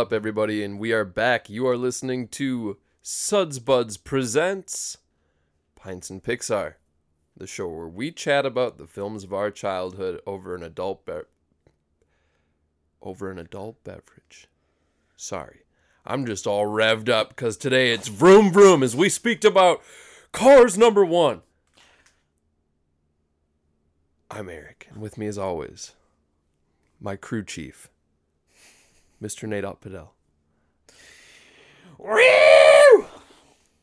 up, everybody? And we are back. You are listening to Suds Buds Presents Pints and Pixar, the show where we chat about the films of our childhood over an adult be- over an adult beverage. Sorry, I'm just all revved up because today it's vroom vroom as we speak about Cars Number One. I'm Eric, and with me, as always, my crew chief, Mr. Nate Padell.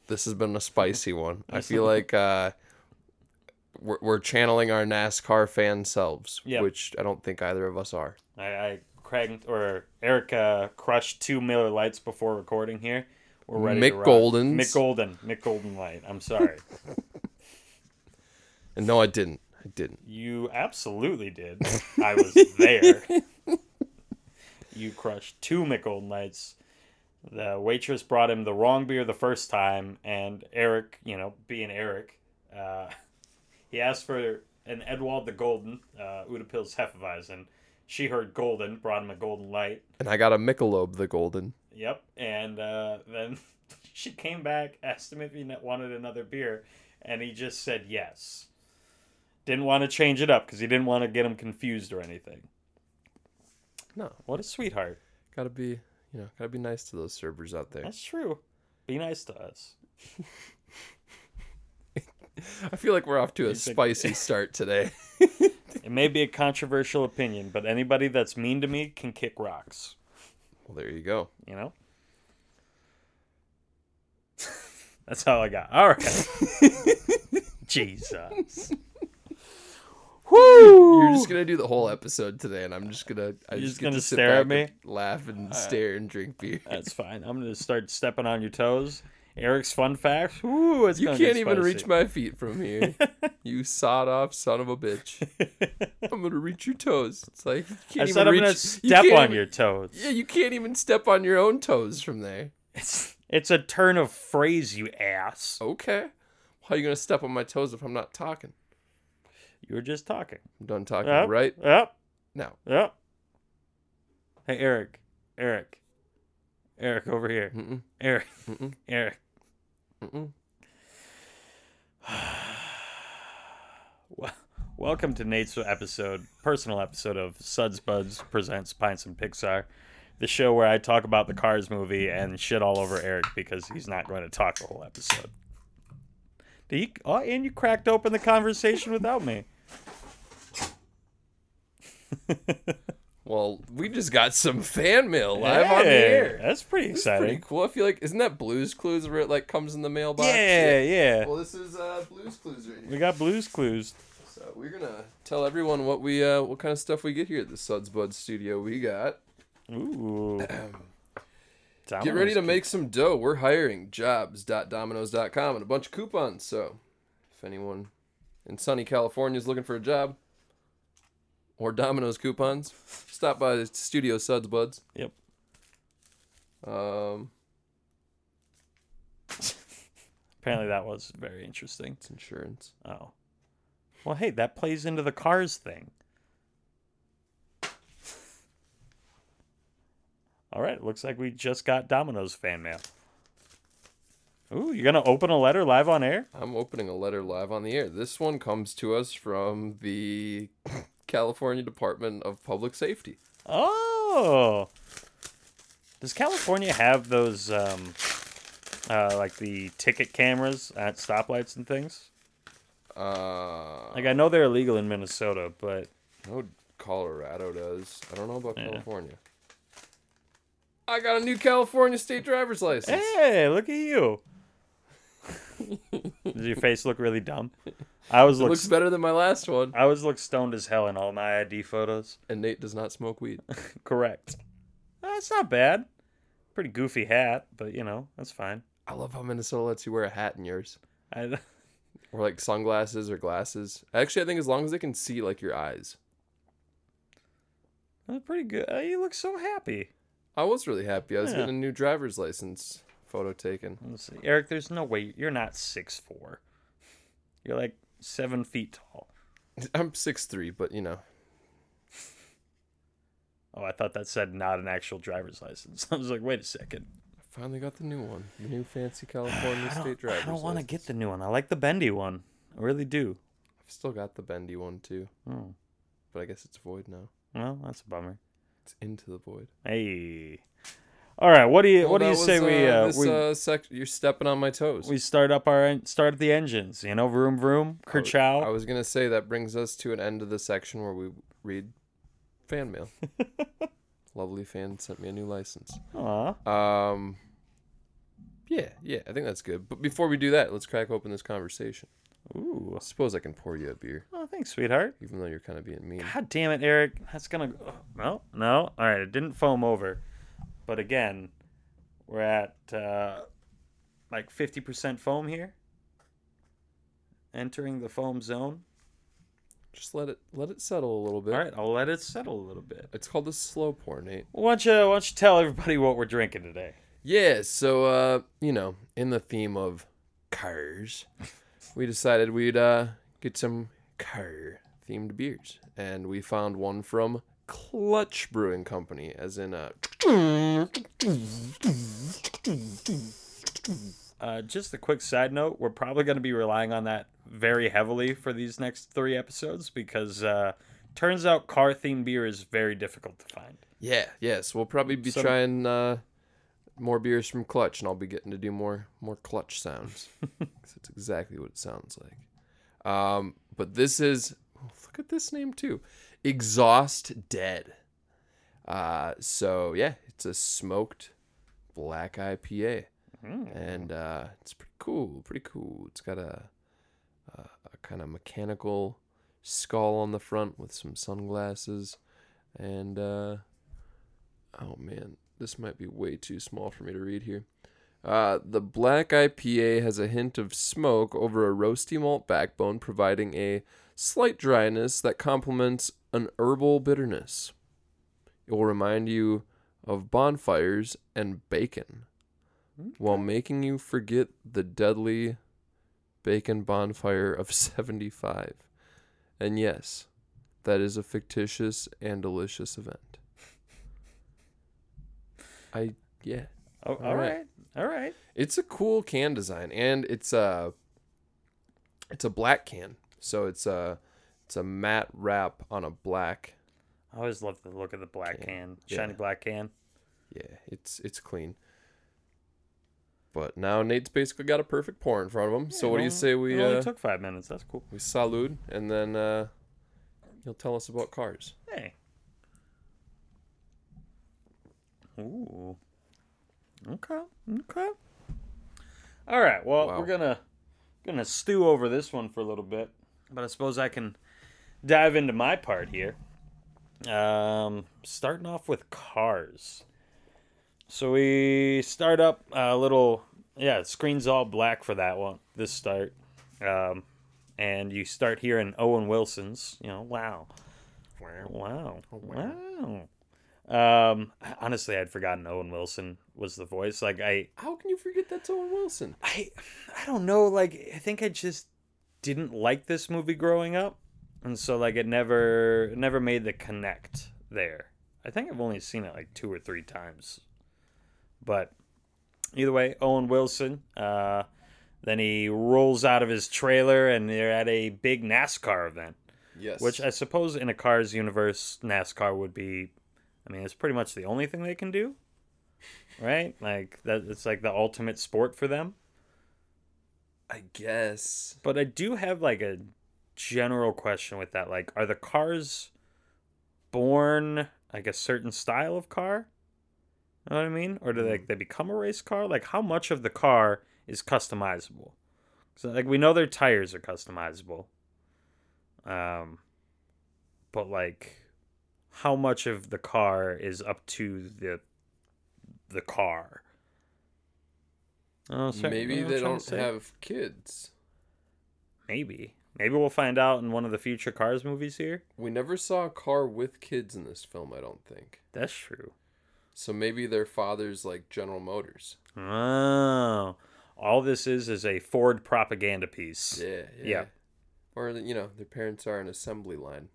This has been a spicy one. I feel like uh, we're, we're channeling our NASCAR fan selves, Yep. which I don't think either of us are. I, I Craig or Eric uh, crushed two Miller Lights before recording here. We're ready. Mick to rock. Goldens. Mick Golden. Mick Golden Light. I'm sorry. And no, I didn't. I didn't. you absolutely did. I was there. you crushed two Mick Golden Lights. The waitress brought him the wrong beer the first time, and Eric, you know, being Eric, uh, he asked for an Edwald the Golden, uh, Uda Pils Hefeweizen. She heard golden, brought him a golden light. And I got a Michelob the Golden. Yep. And uh, then she came back, asked him if he wanted another beer, and he just said yes. Didn't want to change it up because he didn't want to get him confused or anything. No, What a sweetheart. gotta be, you know, gotta be nice to those servers out there. That's true. Be nice to us. I feel like we're off to a spicy start today. It may be a controversial opinion, but anybody that's mean to me can kick rocks. well, there you go. You know? That's all I got. All right. Jesus. Woo! You're just gonna do the whole episode today, and I'm just gonna. I You're just just gonna to stare at me? and laugh, and stare and drink beer. That's fine. I'm gonna start stepping on your toes. Eric's fun facts. Ooh, it's You can't even reach my feet from here. you sawed off son of a bitch. I'm gonna reach your toes. It's like you I can't said even I'm reach. gonna step can't on even- your toes. Yeah, you can't even step on your own toes from there. It's it's a turn of phrase, you ass. Okay. How are you gonna step on my toes if I'm not talking? You were just talking. I'm done talking Yep. right Yep. now. Yep. Hey, Eric. Eric. Eric, over here. Mm-mm, Eric. Mm-mm. Eric. mm-mm. Well, welcome to Nate's episode, personal episode of Suds Buds presents Pints and Pixar, the show where I talk about the Cars movie and shit all over Eric because he's not going to talk the whole episode. Did you, oh, and you cracked open the conversation without me. Well, we just got some fan mail live on the air. That's pretty That's exciting. pretty cool. I feel like isn't that Blues Clues where it like comes in the mailbox? Yeah, yeah. Well, this is uh, Blues Clues right here. We got Blues Clues. So we're gonna tell everyone what we uh what kind of stuff we get here at the Suds Bud Studio. We got Ooh. get ready to make some dough. We're hiring jobs.dominos.com and a bunch of coupons. So if anyone in sunny California is looking for a job or Domino's coupons, stop by the Studio Suds Buds. Yep. Um, Apparently that was very interesting. it's insurance. Oh. Well, hey, that plays into the cars thing. All right, looks like we just got Domino's fan mail. Ooh, you're gonna open a letter live on air? I'm opening a letter live on the air. This one comes to us from the California Department of Public Safety. Oh. Does California have those um uh like the ticket cameras at stoplights and things? Uh, Like I know they're illegal in Minnesota, but I know Colorado does. I don't know about Yeah. California. I got a new California state driver's license. hey, look at you. Does your face look really dumb? I it look looks better than my last one. I always look stoned as hell in all my ID photos. And Nate does not smoke weed. Correct. That's not bad. Pretty goofy hat, but you know, that's fine. I love how Minnesota lets you wear a hat in yours. I, Or like sunglasses or glasses. Actually, I think as long as they can see like your eyes. That's pretty good. Uh, you look so happy. I was really happy. I was yeah. getting a new driver's license photo taken. Eric, there's no way you're not six four. You're like seven feet tall. I'm six three, but you know. Oh, I thought that said not an actual driver's license. I was like, wait a second. I finally got the new one, the new fancy California state driver's. I don't want to get the new one. I like the bendy one. I really do. I've still got the bendy one too. Oh. But I guess it's void now. Well, that's a bummer. It's into the void. Hey. All right, what do you well, what do you was, say uh, we uh, this, we uh, sec- you're stepping on my toes. We start up our start up the engines, you know, vroom vroom, kerchow. I was gonna say that brings us to an end of the section where we read fan mail. Lovely fan sent me a new license. Aww. Um. Yeah, yeah, I think that's good. But before we do that, let's crack open this conversation. Ooh. I suppose I can pour you a beer. Oh, thanks, sweetheart. Even though you're kind of being mean. God damn it, Eric. That's gonna. No, no. All right, it didn't foam over. But again, we're at uh, like 50% foam here. Entering the foam zone. Just let it let it settle a little bit. All right, I'll let it settle a little bit. It's called the slow pour, Nate. Why don't you, why don't you tell everybody what we're drinking today? Yeah, so uh, you know, in the theme of cars, we decided we'd uh get some car themed beers, and we found one from Clutch Brewing Company, as in a. Uh, just a quick side note: we're probably going to be relying on that very heavily for these next three episodes because uh, turns out car themed beer is very difficult to find. Yeah, yes, we'll probably be trying uh, more beers from Clutch, and I'll be getting to do more more Clutch sounds. That's exactly what it sounds like. Um, but this is look at this name too. Exhaust Dead. Uh, so yeah, it's a smoked black IPA, mm. and uh, it's pretty cool. Pretty cool. It's got a, a, a kind of mechanical skull on the front with some sunglasses, and uh, oh man, this might be way too small for me to read here. Uh, the black IPA has a hint of smoke over a roasty malt backbone, providing a slight dryness that complements an herbal bitterness. It will remind you of bonfires and bacon okay. while making you forget the deadly bacon bonfire of 75. And yes, that is a fictitious and delicious event. I yeah. Oh, all, all right. right. All right. It's a cool can design and it's a it's a black can. So it's a it's a matte wrap on a black. I always love the look of the black can, can. shiny yeah. black can. Yeah, it's it's clean. But now Nate's basically got a perfect pour in front of him. Yeah, so what do you say we? It only uh, took five minutes. That's cool. We salute, and then uh, he'll tell us about cars. Hey. Ooh. Okay. Okay. All right. Well, wow. we're gonna gonna stew over this one for a little bit, but I suppose I can dive into my part here. Um, starting off with cars. So we start up a little, yeah, screen's all black for that one, this start. Um, and you start hearing Owen Wilson's, you know, wow. Wow. Wow. Um, honestly, I'd forgotten Owen Wilson was the voice. Like, I. How can you forget that's Owen Wilson? I, I don't know. Like, I think I just didn't like this movie growing up and so like it never never made the connect there. I think I've only seen it like two or three times, but either way, Owen Wilson. Uh, then he rolls out of his trailer and they're at a big NASCAR event. Yes. Which I suppose in a Cars universe, NASCAR would be. I mean, it's pretty much the only thing they can do, right? Like that. It's like the ultimate sport for them. I guess. But I do have like a general question with that. Like, are the cars born like a certain style of car? You know what I mean? Or do they, they become a race car? Like, how much of the car is customizable? So, like, we know their tires are customizable. Um, but like, how much of the car is up to the the car? Oh, sorry, Maybe they don't have kids. Maybe. Maybe we'll find out in one of the future Cars movies here. We never saw a car with kids in this film, I don't think. That's true. So maybe their father's like General Motors. Oh. All this is is a Ford propaganda piece. Yeah, yeah. Yeah. Or you know, their parents are an assembly line.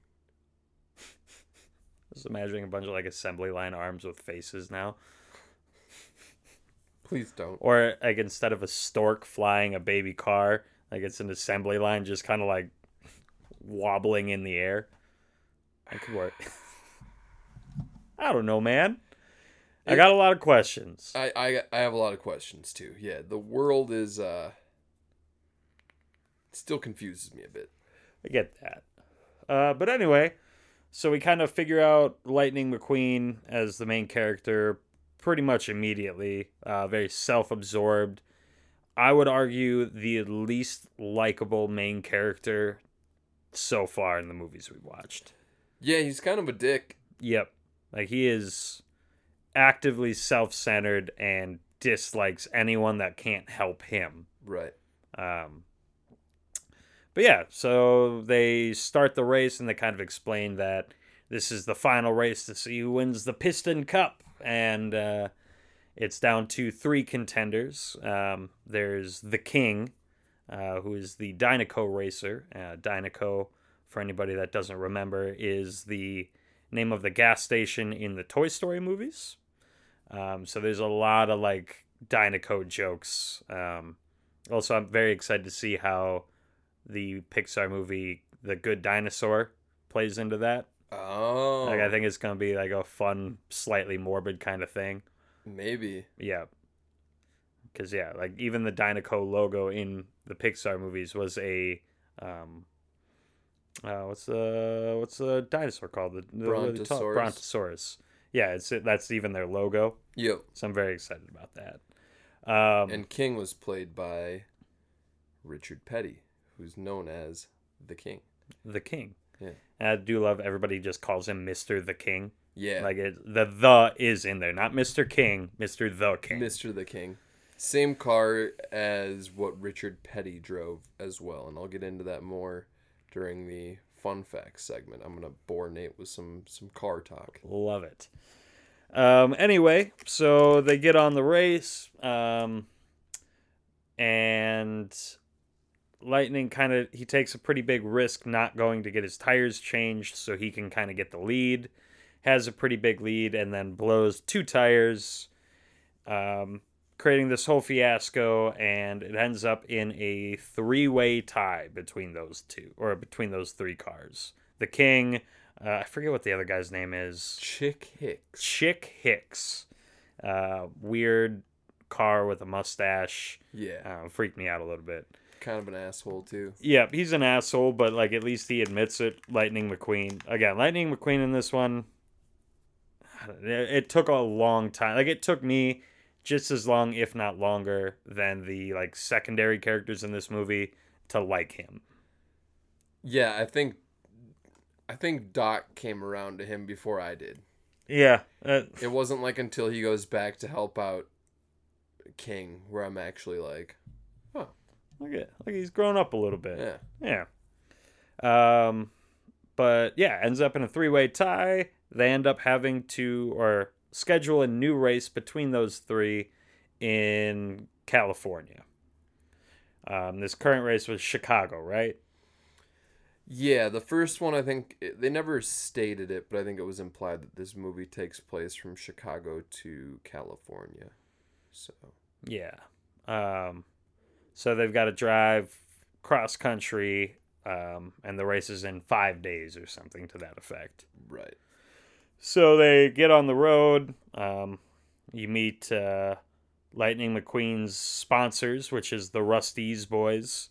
Just imagining a bunch of like assembly line arms with faces now. Please don't. Or like instead of a stork flying a baby car, like it's an assembly line just kind of like wobbling in the air. I could work. I don't know, man. I got a lot of questions. I, I I have a lot of questions too. Yeah, the world is uh still confuses me a bit. I get that. Uh, but anyway, so we kind of figure out Lightning McQueen as the main character pretty much immediately. Uh, very self absorbed. I would argue the least likable main character so far in the movies we've watched. Yeah, he's kind of a dick. Yep. Like he is actively self centered and dislikes anyone that can't help him. Right. Um, but yeah, so they start the race and they kind of explain that this is the final race to see who wins the Piston Cup. And uh, it's down to three contenders. Um, there's the King, uh, who is the Dinoco racer. Uh, Dinoco, for anybody that doesn't remember, is the name of the gas station in the Toy Story movies. Um, so there's a lot of like Dinoco jokes. Um, also, I'm very excited to see how the Pixar movie The Good Dinosaur plays into that. Oh. Like I think it's gonna be like a fun, slightly morbid kind of thing. maybe. Yeah. Cause yeah, like even the Dinoco logo in the Pixar movies was a um uh what's the what's the dinosaur called? The, the Brontosaurus. Brontosaurus. Yeah, it's that's even their logo. Yep. So I'm very excited about that. Um And King was played by Richard Petty, who's known as the King. the King. Yeah. And I do love everybody just calls him Mr. the King. Yeah. Like it, the the is in there, not Mr. King, Mr. the King. Mr. the King. Same car as what Richard Petty drove as well, and I'll get into that more during the fun facts segment. I'm gonna bore Nate with some some car talk. Love it. Um, anyway, so they get on the race, um, and Lightning kind of he takes a pretty big risk not going to get his tires changed, so he can kind of get the lead. Has a pretty big lead, and then blows two tires, um, creating this whole fiasco, and it ends up in a three-way tie between those two, or between those three cars. The King, uh, I forget what the other guy's name is. Chick Hicks. Chick Hicks. Uh, weird car with a mustache. Yeah. Uh, freaked me out a little bit. Kind of an asshole too. Yeah, he's an asshole, but like at least he admits it. Lightning McQueen. Again, Lightning McQueen in this one. It, it took a long time. Like it took me just as long, if not longer, than the like secondary characters in this movie to like him. Yeah, I think I think Doc came around to him before I did. Yeah, uh, It wasn't like until he goes back to help out King where I'm actually like, look at like he's grown up a little bit. yeah. Yeah. Um, but yeah, ends up in a three way tie. They end up having to or schedule a new race between those three in California. Um, this current race was Chicago, right? Yeah, the first one I think they never stated it, but I think it was implied that this movie takes place from Chicago to California. So Yeah. Um, so they've got to drive cross country, um, and the race is in five days or something to that effect. right. So they get on the road. Um, you meet uh, Lightning McQueen's sponsors, which is the Rust-eze Boys,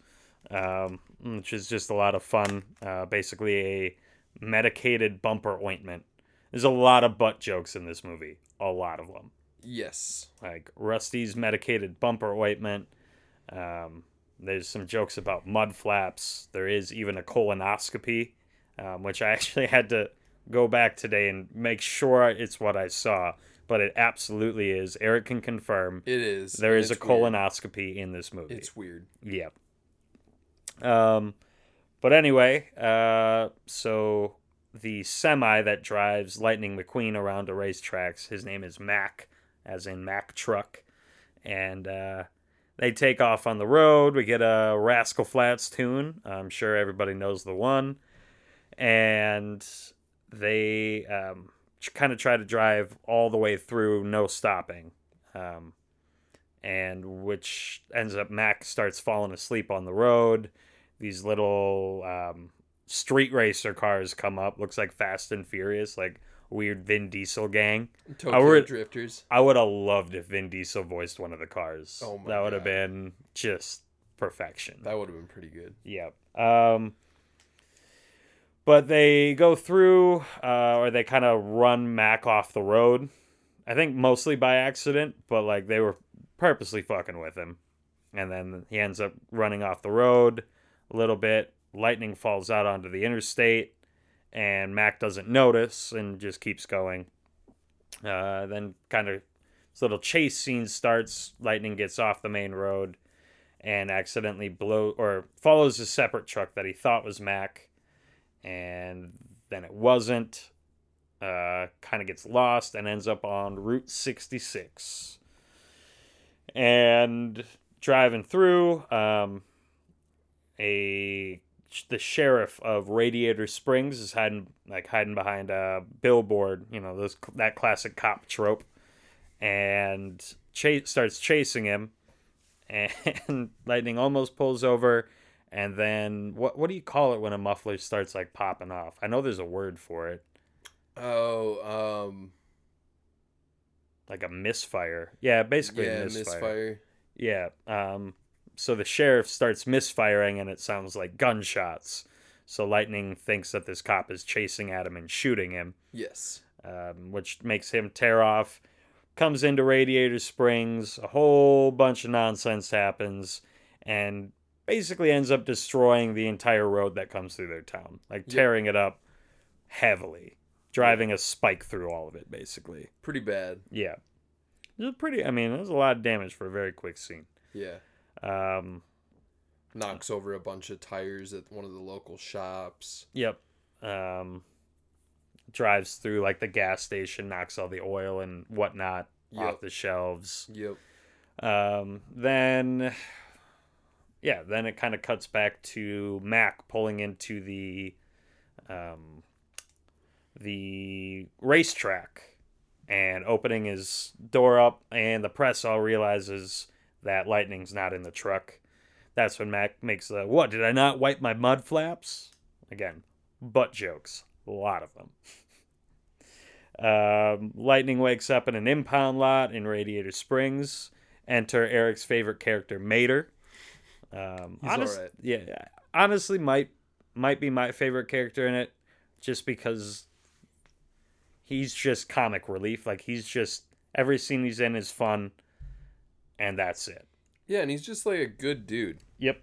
um, which is just a lot of fun. Uh, basically, a medicated bumper ointment. There's a lot of butt jokes in this movie. A lot of them. Yes. Like Rust-eze medicated bumper ointment. Um, there's some jokes about mud flaps. There is even a colonoscopy, um, which I actually had to go back today and make sure it's what I saw. But it absolutely is. Eric can confirm It is. There is a it's weird. colonoscopy in this movie. It's weird. Yep. Um, but anyway, uh, so the semi that drives Lightning McQueen around the racetracks, his name is Mack, as in Mack Truck, and uh, they take off on the road. We get a Rascal Flatts tune. I'm sure everybody knows the one, and they um, kind of try to drive all the way through, no stopping. Um, and which ends up Mack starts falling asleep on the road. These little um, street racer cars come up, looks like Fast and Furious, like weird Vin Diesel gang. Tokyo I would, Drifters. I would have loved if Vin Diesel voiced one of the cars. Oh my That would have been just perfection. That would have been pretty good. Yep. Um, but they go through, uh, or they kind of run Mack off the road. I think mostly by accident, but like they were purposely fucking with him. And then he ends up running off the road a little bit. Lightning falls out onto the interstate, and Mack doesn't notice and just keeps going. Uh, then, kind of, this little chase scene starts. Lightning gets off the main road and accidentally blow or follows a separate truck that he thought was Mack, and then it wasn't. Uh, kind of gets lost and ends up on Route 66 and driving through um, a the sheriff of Radiator Springs is hiding like hiding behind a billboard, you know, those that classic cop trope, and chase starts chasing him, and lightning almost pulls over, and then what what do you call it when a muffler starts like popping off? I know there's a word for it. Oh, um, like a misfire. Yeah, basically yeah, misfire. misfire. Yeah. Um, so the sheriff starts misfiring and it sounds like gunshots. So Lightning thinks that this cop is chasing at him and shooting him. Yes. Um, which makes him tear off. Comes into Radiator Springs. A whole bunch of nonsense happens. And basically ends up destroying the entire road that comes through their town. Like tearing yep. it up heavily driving a spike through all of it, basically. Pretty bad. Yeah. It was pretty. I mean, there's a lot of damage for a very quick scene. Yeah. Um, knocks over a bunch of tires at one of the local shops. Yep. Um, drives through like the gas station, knocks all the oil and whatnot yep. off the shelves. Yep. Um, then, yeah, then it kind of cuts back to Mack pulling into the um, the racetrack and opening his door up, and the press all realizes that Lightning's not in the truck. That's when Mack makes the "What did I not wipe my mud flaps?" Again, butt jokes, a lot of them. um, Lightning wakes up in an impound lot in Radiator Springs. Enter Eric's favorite character, Mater. Um, He's honest, all right. Yeah, honestly, might might be my favorite character in it, just because he's just comic relief. Like he's just every scene he's in is fun, and that's it. Yeah, and he's just like a good dude. Yep.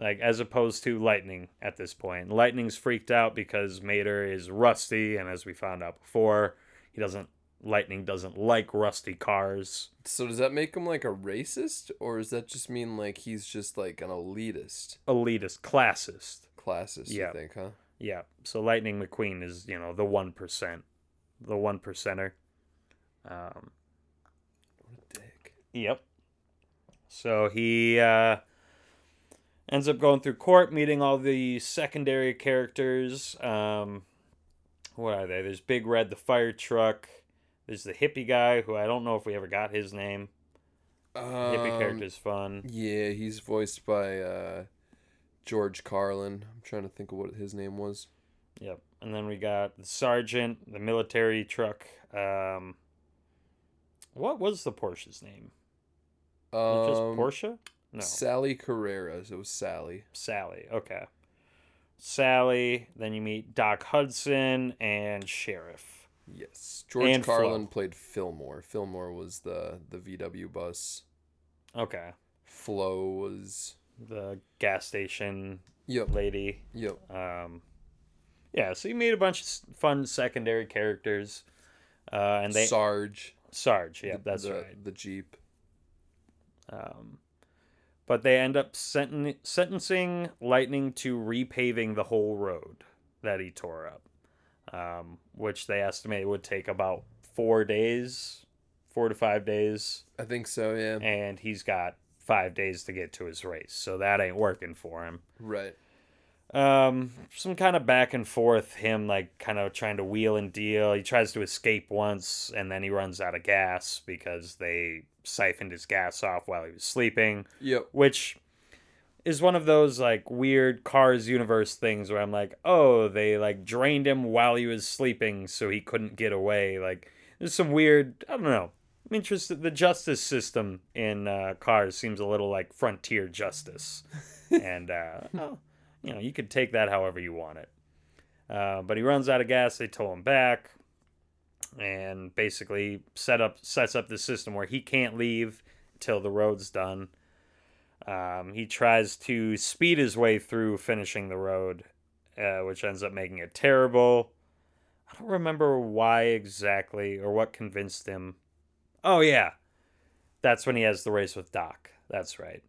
Like as opposed to Lightning at this point. Lightning's freaked out because Mater is rusty, and as we found out before, he doesn't. Lightning doesn't like rusty cars. So does that make him like a racist, or does that just mean like he's just like an elitist? Elitist, classist. Classist, yeah. you think, huh? Yeah. So Lightning McQueen is, you know, the one percent, the one percenter. Um, what a dick. Yep. So he uh, ends up going through court, meeting all the secondary characters. Um, what are they? There's Big Red, the fire truck. There's the hippie guy, who I don't know if we ever got his name. Um, hippie character's fun. Yeah, he's voiced by uh, George Carlin. I'm trying to think of what his name was. Yep. And then we got the sergeant, the military truck. Um, what was the Porsche's name? Um, just Portia? No. Sally Carreras. It was Sally. Sally. Okay. Sally. Then you meet Doc Hudson and Sheriff. Yes. George and Carlin Flo. played Fillmore. Fillmore was the the VW bus. Okay. Flo was the gas station yep. lady. Yep. Um, yeah, so you meet a bunch of fun secondary characters, uh, and they Sarge. Sarge, yeah, the, that's the, right. The Jeep. Um, but they end up senten- sentencing Lightning to repaving the whole road that he tore up, um, which they estimate would take about four days, four to five days. I think so, yeah. And he's got five days to get to his race, so that ain't working for him. Right. Um, some kind of back and forth, him like kind of trying to wheel and deal. He tries to escape once, and then he runs out of gas because they siphoned his gas off while he was sleeping. Yep. Which is one of those like weird Cars universe things where I'm like, oh, they like drained him while he was sleeping so he couldn't get away. Like, there's some weird, I don't know. I'm interested. The justice system in uh, Cars seems a little like frontier justice, and uh, oh, you know, you could take that however you want it. Uh, but he runs out of gas. They tow him back, and basically set up sets up the system where he can't leave until the road's done. Um, he tries to speed his way through finishing the road, uh, which ends up making it terrible. I don't remember why exactly or what convinced him. Oh yeah, that's when he has the race with Doc. That's right.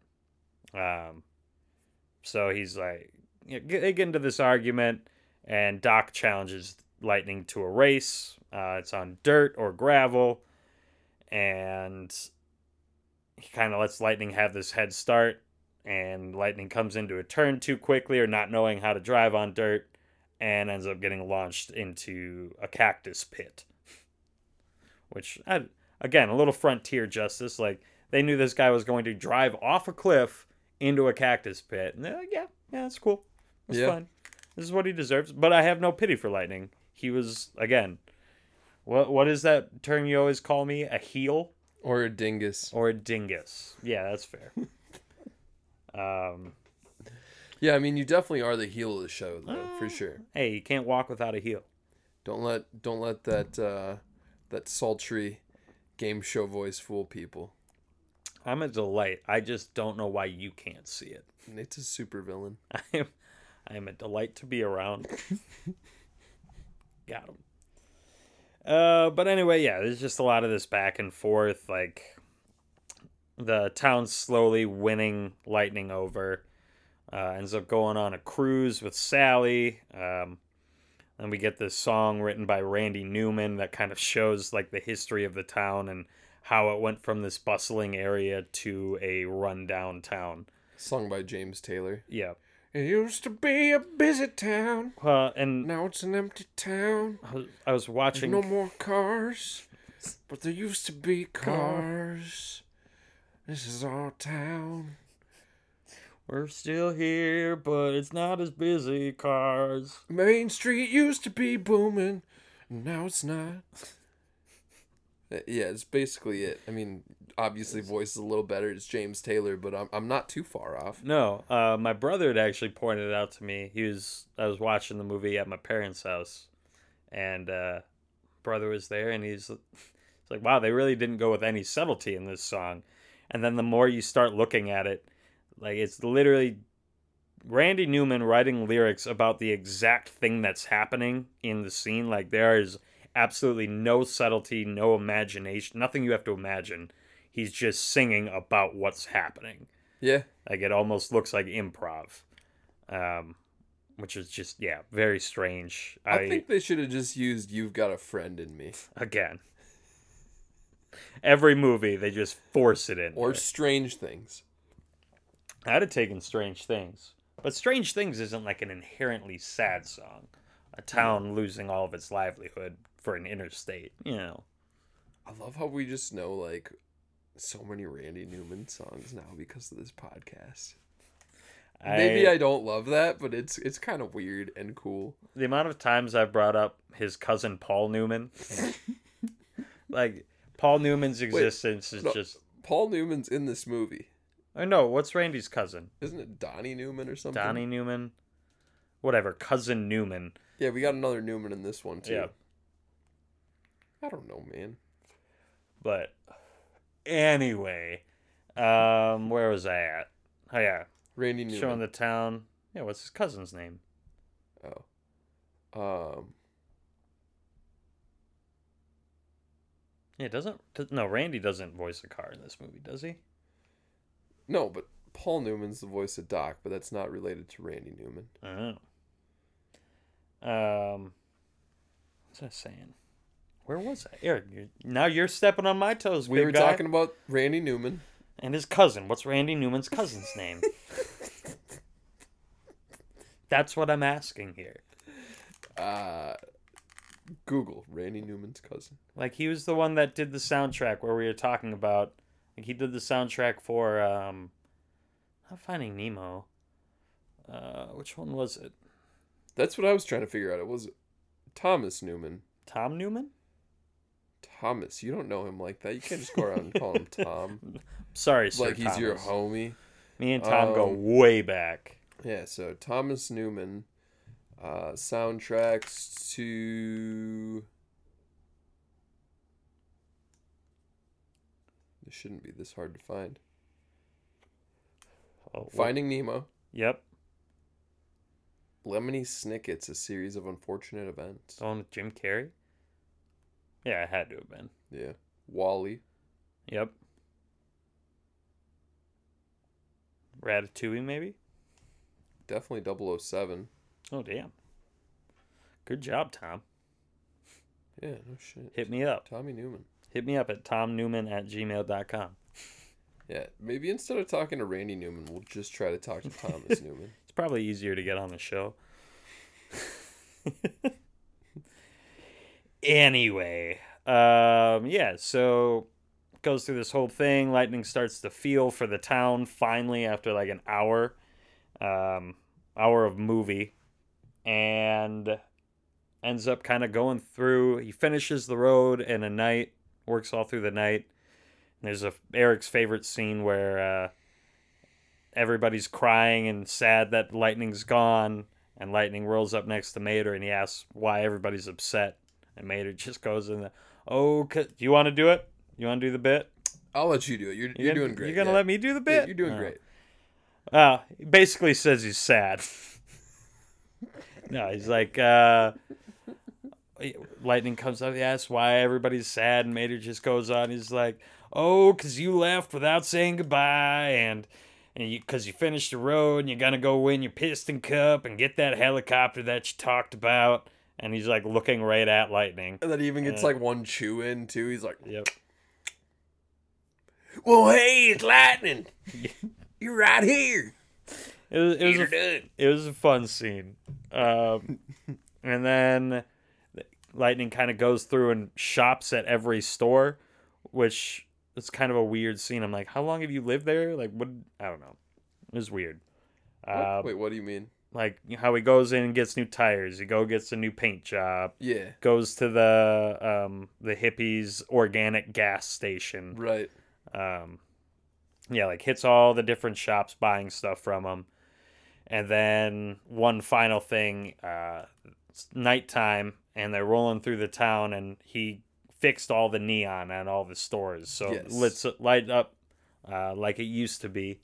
Um, so he's like, you know, they get into this argument, and Doc challenges Lightning to a race. Uh, it's on dirt or gravel, and he kind of lets Lightning have this head start. And Lightning comes into a turn too quickly or not knowing how to drive on dirt and ends up getting launched into a cactus pit. Which, again, a little frontier justice. Like, they knew this guy was going to drive off a cliff into a cactus pit. And they're like, yeah, yeah, that's cool. That's yeah. fine. This is what he deserves. But I have no pity for Lightning. He was again. What what is that term you always call me? A heel or a dingus or a dingus? Yeah, that's fair. um. Yeah, I mean, you definitely are the heel of the show, though, uh, for sure. Hey, you can't walk without a heel. Don't let don't let that uh, that sultry game show voice fool people. I'm a delight. I just don't know why you can't see it. Nate's a super villain. I am I am a delight to be around. Got him. Uh, but anyway, yeah, there's just a lot of this back and forth. Like the town slowly winning Lightning over. Uh, ends up going on a cruise with Sally. Um, and we get this song written by Randy Newman that kind of shows like the history of the town and how it went from this bustling area to a rundown town. Sung by James Taylor. Yeah. It used to be a busy town. Uh, and now it's an empty town. I was, watching. There's no more cars, but there used to be cars. This is our town. We're still here, but it's not as busy. Cars. Main Street used to be booming, now it's not. Yeah, it's basically it. I mean, obviously, voice is a little better. It's James Taylor, but I'm I'm not too far off. No, uh, my brother had actually pointed it out to me. He was I was watching the movie at my parents' house, and uh, brother was there, and he's, he's like, "Wow, they really didn't go with any subtlety in this song." And then the more you start looking at it, like it's literally Randy Newman writing lyrics about the exact thing that's happening in the scene. Like there is absolutely no subtlety, no imagination, nothing you have to imagine. He's just singing about what's happening. Yeah. Like it almost looks like improv. Um, which is just yeah, very strange. I, I think they should have just used "You've Got a Friend in Me" again. Every movie they just force it in. Or Strange Things. I'd have taken Strange Things, but Strange Things isn't like an inherently sad song. A town losing all of its livelihood for an interstate, you know. I love how we just know like so many Randy Newman songs now because of this podcast. I, Maybe I don't love that, but it's it's kind of weird and cool. The amount of times I've brought up his cousin Paul Newman, like Paul Newman's existence Wait, is no, just Paul Newman's in this movie. I know what's Randy's cousin? Isn't it Donnie Newman or something? Donnie Newman, whatever. Cousin Newman. Yeah, we got another Newman in this one too. Yeah. I don't know, man. But anyway, um, where was I at? Oh yeah, Randy Newman. showing the town. Yeah, what's his cousin's name? Oh, um, yeah, doesn't no Randy doesn't voice a car in this movie, does he? No, but Paul Newman's the voice of Doc, but that's not related to Randy Newman. Oh. Um, what's I saying? Where was I? Eric, you're, now you're stepping on my toes. We were guy. talking about Randy Newman. and his cousin. What's Randy Newman's cousin's name? That's what I'm asking here. Uh, Google Randy Newman's cousin. Like he was the one that did the soundtrack where we were talking about. Like he did the soundtrack for um, not Finding Nemo. Uh, which one was it? That's what I was trying to figure out. It was Thomas Newman. Tom Newman? Thomas, you don't know him like that. You can't just go around and call him Tom. Sorry, Sir like he's your homie. Me and Tom go Um, way back. Yeah, so Thomas Newman, uh, soundtracks to. This shouldn't be this hard to find. Oh, Finding Nemo, Yep. Lemony Snicket's A Series of Unfortunate Events. The one with Jim Carrey? Yeah, it had to have been. Yeah. WALL-E. Yep. Ratatouille, maybe? Definitely 007. Oh, damn. Good job, Tom. Yeah, no shit. Hit me up. Tommy Newman. Hit me up at tomnewman at gmail.com. Yeah, maybe instead of talking to Randy Newman, we'll just try to talk to Thomas Newman. It's probably easier to get on the show. anyway, um, yeah, so goes through this whole thing. Lightning starts to feel for the town finally after like an hour, um, hour of movie, and ends up kind of going through. He finishes the road in a night, works all through the night. There's a Eric's favorite scene where uh, everybody's crying and sad that Lightning's gone, and Lightning rolls up next to Mater and he asks why everybody's upset, and Mater just goes in the, oh, do you want to do it? You want to do the bit? I'll let you do it. You're, you're, gonna- doing great. You're gonna yeah. let me do the Yeah, bit? you're doing Oh. great. Uh, he basically says he's sad. no, he's like, uh, Lightning comes up, he asks why everybody's sad, and Mater just goes on. He's like, oh, because you left without saying goodbye, and and you because you finished the road, and you're gonna go win your piston cup and get that helicopter that you talked about. And he's like looking right at Lightning. And then he even gets Yeah. like one chew in too. He's like, Yep. "Well, hey, it's lightning. You're right here. It was, it was You're a done." it was a fun scene. Um, and then Lightning kind of goes through and shops at every store, which is kind of a weird scene. I'm like, how long have you lived there? Like, what? I don't know. It was weird. What? Uh, Wait, what do you mean? Like how he goes in and gets new tires. He go gets a new paint job. Yeah, Goes to the um the hippies organic gas station. right. Um, yeah, like hits all the different shops buying stuff from them, And then one final thing, uh, it's nighttime, and they're rolling through the town, and he fixed all the neon on all the stores, so Yes. let's light up uh, like it used to be.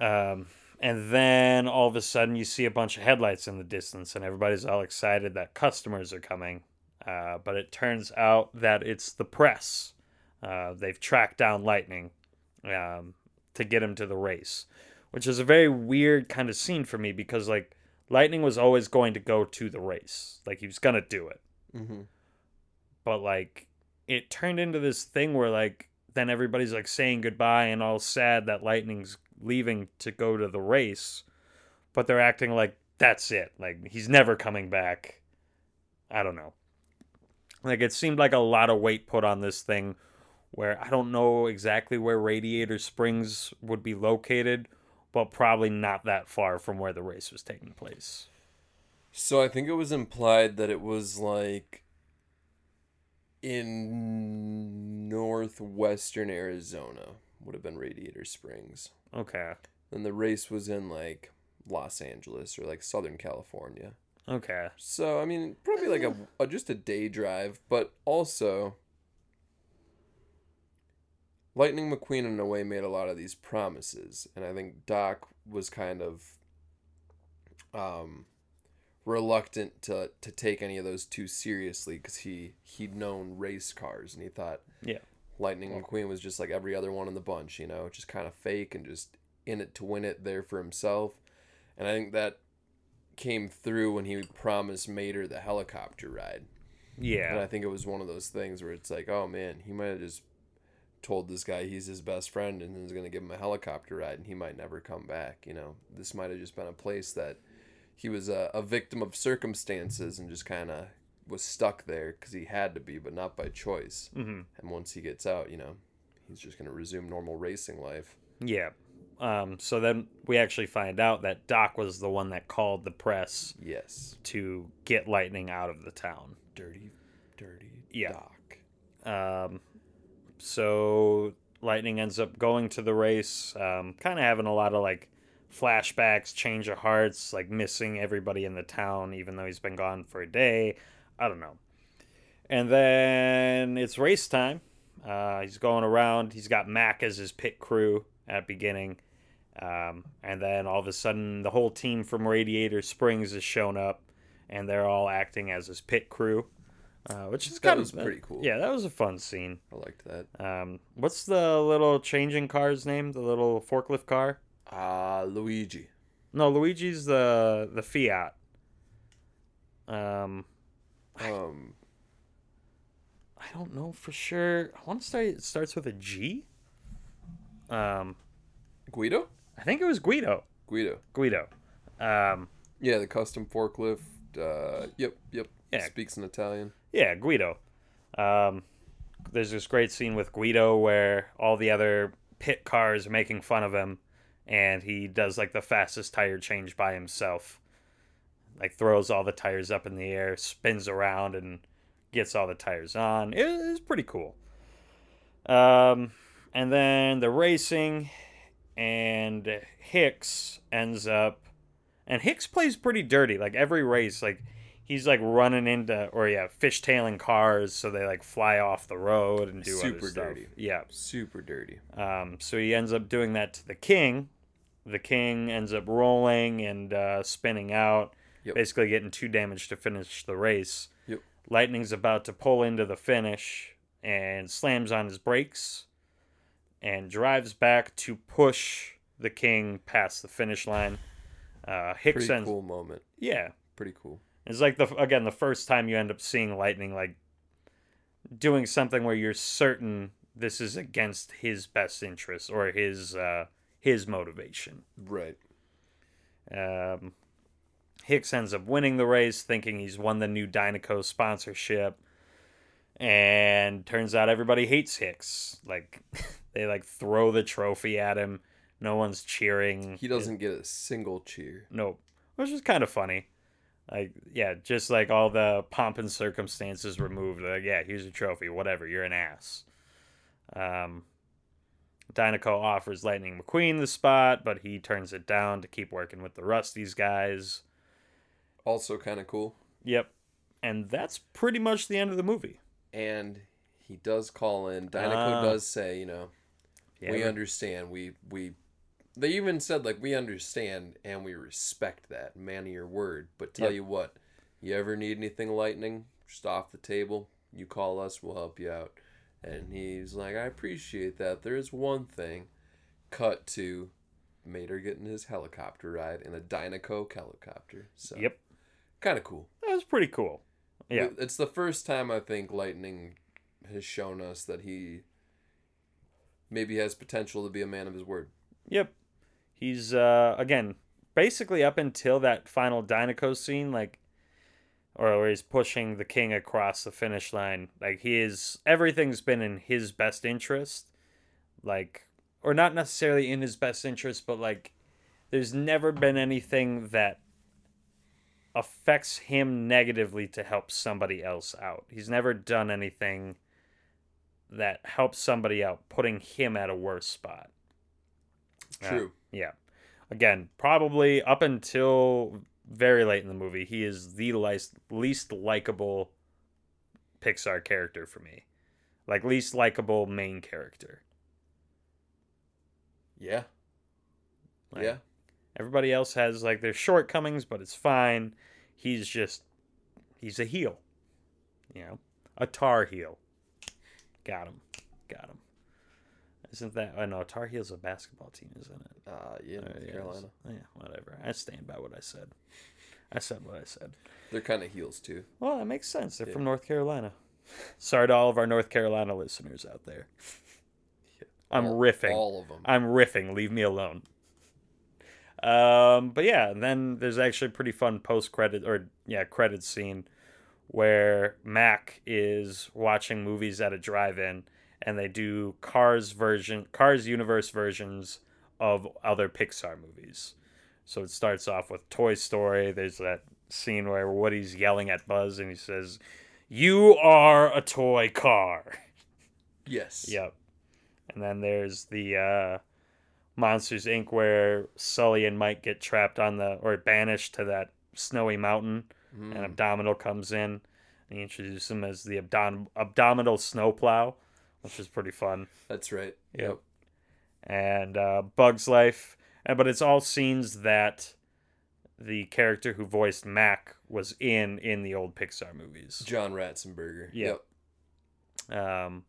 Um, and then all of a sudden, you see a bunch of headlights in the distance, and everybody's all excited that customers are coming. Uh, but it turns out that it's the press. Uh, they've tracked down Lightning um, to get him to the race, which is a very weird kind of scene for me because like Lightning was always going to go to the race, like he was gonna do it, Mm-hmm. but like it turned into this thing where like then everybody's like saying goodbye and all sad that Lightning's leaving to go to the race, but they're acting like that's it, like he's never coming back. I don't know. Like it seemed like a lot of weight put on this thing where I don't know exactly where Radiator Springs would be located, but probably not that far from where the race was taking place. So I think it was implied that it was like in northwestern Arizona would have been Radiator Springs. Okay. And the race was in like Los Angeles or like Southern California. Okay. So I mean, probably like a, a just a day drive, but also Lightning McQueen in a way made a lot of these promises, and I think Doc was kind of um reluctant to to take any of those too seriously because he he'd known race cars and he thought Yeah. Lightning McQueen was just like every other one in the bunch, you know, just kind of fake and just in it to win it there for himself. And I think that came through when he promised Mater the helicopter ride. Yeah. And I think it was one of those things where it's like, oh man, he might have just told this guy he's his best friend and is going to give him a helicopter ride and he might never come back. You know, this might have just been a place that he was a, a victim of circumstances and just kind of was stuck there because he had to be, but not by choice. Mm-hmm. And once he gets out, you know, he's just going to resume normal racing life. Yeah. Um, so then we actually find out that Doc was the one that called the press Yes. to get Lightning out of the town. Dirty, dirty Yeah. Doc. Um, so Lightning ends up going to the race, um, kind of having a lot of like flashbacks, change of hearts, like missing everybody in the town, even though he's been gone for a day. I don't know. And then it's race time. Uh, he's going around. He's got Mack as his pit crew at beginning. Um, and then all of a sudden, the whole team from Radiator Springs has shown up, and they're all acting as his pit crew, uh, which is kind of pretty cool. Yeah, that was a fun scene. I liked that. Um, what's the little changing car's name? The little forklift car? Ah, Luigi. No, Luigi's the the Fiat. Um, Um, I don't know for sure. I want to say it starts with a G. Um, Guido? I think it was Guido. Guido. Guido. Um, Yeah, the custom forklift. Uh, yep, yep. Yeah. Speaks in Italian. yeah, Guido. Um, there's this great scene with Guido where all the other pit cars are making fun of him, and he does like the fastest tire change by himself. Like throws all the tires up in the air, spins around, and gets all the tires on. It is pretty cool. Um, and then the racing, and Hicks ends up, and Hicks plays pretty dirty. Like every race, like he's like running into or yeah, fishtailing cars so they like fly off the road and do Super other stuff. dirty. Yeah. Super dirty. Um, so he ends up doing that to the king. The king ends up rolling and uh, spinning out, Yep. basically getting too damaged to finish the race. Yep. Lightning's about to pull into the finish and slams on his brakes and drives back to push the king past the finish line. Uh, Hicks Pretty ends, cool moment. yeah, Pretty cool. it's like the again the first time you end up seeing Lightning like doing something where you're certain this is against his best interest or his uh, his motivation. Right. Um, Hicks ends up winning the race, thinking he's won the new Dinoco sponsorship, and turns out everybody hates Hicks. Like they like throw the trophy at him. No one's cheering. He doesn't get a single cheer. Nope. Which is kind of funny. Like, yeah, just like all the pomp and circumstances removed. Like, yeah, here's a trophy. Whatever. You're an ass. Um, Dinoco offers Lightning McQueen the spot, but he turns it down to keep working with the Rust-eze guys. Also kind of cool. Yep. And that's pretty much the end of the movie. And he does call in. Dinoco Ah. does say, you know, Yeah, we we- understand. We we they even said like we understand and we respect that. Man of your word. But tell Yep. you what, you ever need anything lightning, just off the table, you call us, we'll help you out. And he's like, I appreciate that. There is one thing. Cut to Mater getting his helicopter ride in a Dinoco helicopter. So Yep. Kind of cool. That was pretty cool. Yeah. It's the first time I think Lightning has shown us that he maybe has potential to be a man of his word. Yep. He's uh again basically up until that final Dinoco scene, like or where he's pushing the king across the finish line. Like he is everything's been in his best interest. Like or not necessarily in his best interest, but like there's never been anything that affects him negatively to help somebody else out. He's never done anything that helps somebody out, putting him at a worse spot. Yeah. True. Yeah. Again, probably up until very late in the movie, he is the least least likable Pixar character for me. Like least likable main character. Yeah. Like, yeah. Everybody else has like their shortcomings, but it's fine. He's just he's a heel. You know, a tar heel. Got him. Got him. Isn't that? I know Tar Heels a basketball team, isn't it? Uh, yeah, North yeah, Carolina. Yeah, whatever. I stand by what I said. I said what I said. They're kind of heels too. Well, that makes sense. They're Yeah. from North Carolina. Sorry to all of our North Carolina listeners out there. I'm All- riffing. All of them. I'm riffing. Leave me alone. Um, but yeah, then there's actually a pretty fun post credit or yeah credit scene where Mack is watching movies at a drive-in and they do Cars version Cars universe versions of other Pixar movies. So it starts off with Toy Story. There's that scene where Woody's yelling at Buzz and he says, "You are a toy car." yes. Yep. And then there's the uh, Monsters Inc. where Sully and Mike get trapped on the or banished to that snowy mountain, Mm. and Abdominal comes in. And he introduces him as the abdom- Abdominal Snowplow, which is pretty fun. That's right. Yep. And uh, Bug's Life, and but it's all scenes that the character who voiced Mack was in in the old Pixar movies. John Ratzenberger. Yep. Um,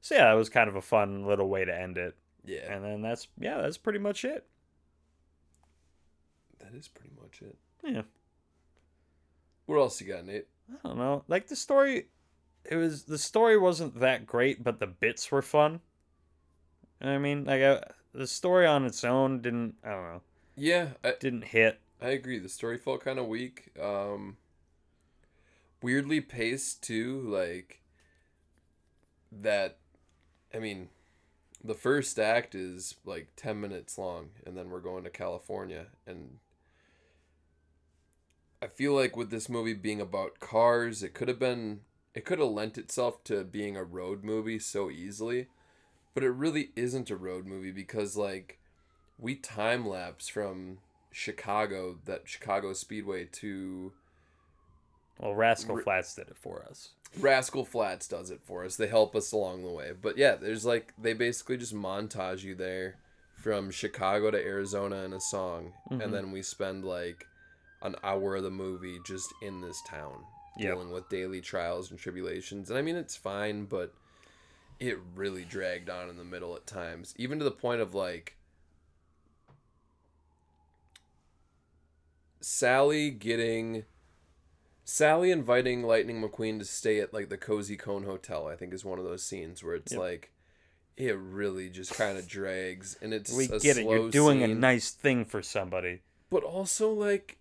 so yeah, it was kind of a fun little way to end it. Yeah. And then that's yeah, that's pretty much it. That is pretty much it. Yeah. What else you got, Nate? I don't know. Like the story it was the story wasn't that great, but the bits were fun. I mean, like uh, the story on its own didn't I don't know, Yeah, I, didn't hit. I agree. The story felt kind of weak. Um, weirdly paced too. Like that. I mean, the first act is like ten minutes long, and then we're going to California, and I feel like with this movie being about cars, it could have been. It could have lent itself to being a road movie so easily, but it really isn't a road movie because like we time lapse from Chicago, that Chicago Speedway to Well, Rascal Re- Flatts did it for us. Rascal Flatts does it for us. They help us along the way. But yeah, there's like they basically just montage you there from Chicago to Arizona in a song, Mhm. and then we spend like an hour of the movie just in this town Yep. dealing with daily trials and tribulations. And I mean, it's fine, but it really dragged on in the middle at times, even to the point of like Sally getting Sally inviting Lightning McQueen to stay at like the Cozy Cone Hotel, I think is one of those scenes where it's Yep. like it really just kind of drags and it's We get it. You're doing a nice thing for somebody. but also like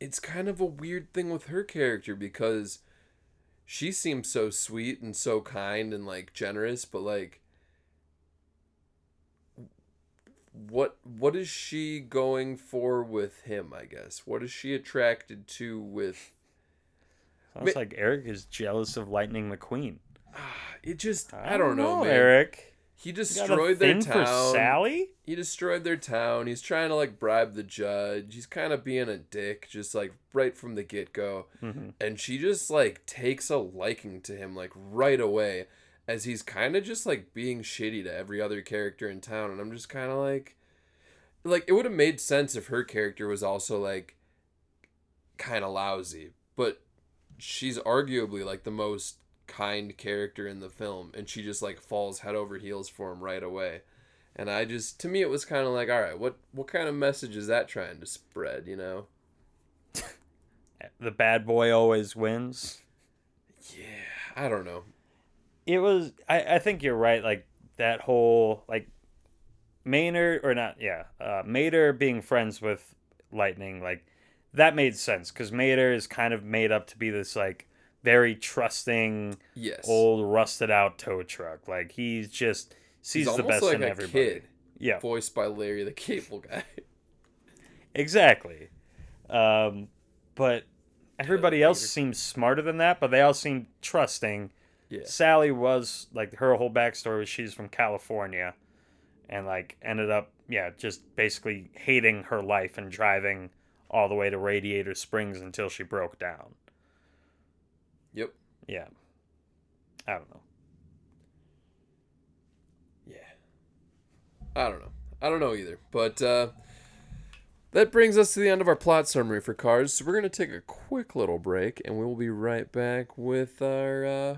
it's kind of a weird thing with her character because she seems so sweet and so kind and like generous, but like what what is she going for with him, I guess? What is she attracted to with Sounds like Eric is jealous of Lightning McQueen. it just I, don't know, man. Eric. He You got a destroyed their town. for Sally? he destroyed their town. He's trying to like bribe the judge. He's kind of being a dick, just like right from the get go. Mhm. And she just like takes a liking to him like right away, as he's kind of just like being shitty to every other character in town. And I'm just kind of like, like it would have made sense if her character was also like kind of lousy, but she's arguably like the most kind character in the film, and she just like falls head over heels for him right away. And I just, to me, it was kind of like, all right, what what kind of message is that trying to spread? You know? The bad boy always wins. Yeah, I don't know. It was I, I think you're right, like that whole like Maynard or not, yeah. Uh Mater being friends with Lightning, like that made sense because Mater is kind of made up to be this like very trusting Yes, old rusted out tow truck. Like he's just sees He's the best like in a everybody. kid. Yeah. voiced by Larry the Cable Guy. Exactly. Um, but everybody else seems smarter than that, but they all seem trusting. Yeah, Sally was like her whole backstory was she's from California and like ended up yeah, just basically hating her life and driving all the way to Radiator Springs until she broke down. yep, Yeah. I don't know. yeah. I don't know. I don't know either. But uh, that brings us to the end of our plot summary for Cars. So we're gonna take a quick little break, and we will be right back with our uh,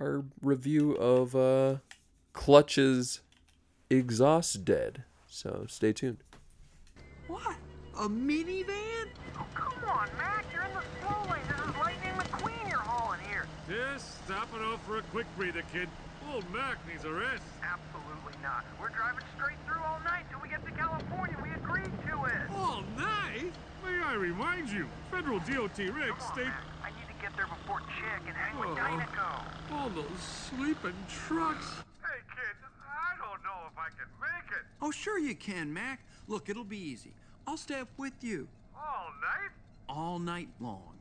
our review of uh, Clutch's exhaust dead. So stay tuned. What? A minivan? Oh, come on, Mack. You're in the slow lane. This is Lightning McQueen you're hauling here. Just stopping off for a quick breather, kid. Old Mack needs a rest. Absolutely not. We're driving straight through all night till we get to California. We agreed to it. All night? May I remind you, federal DOT rigs Come on, state Mack. I need to get there before Chick and hang with Oh. Dinoco. all those sleeping trucks. Hey, kid. I don't know if I can make it. Oh, sure you can, Mack. Look, it'll be easy. I'll stay up with you All night? all night long.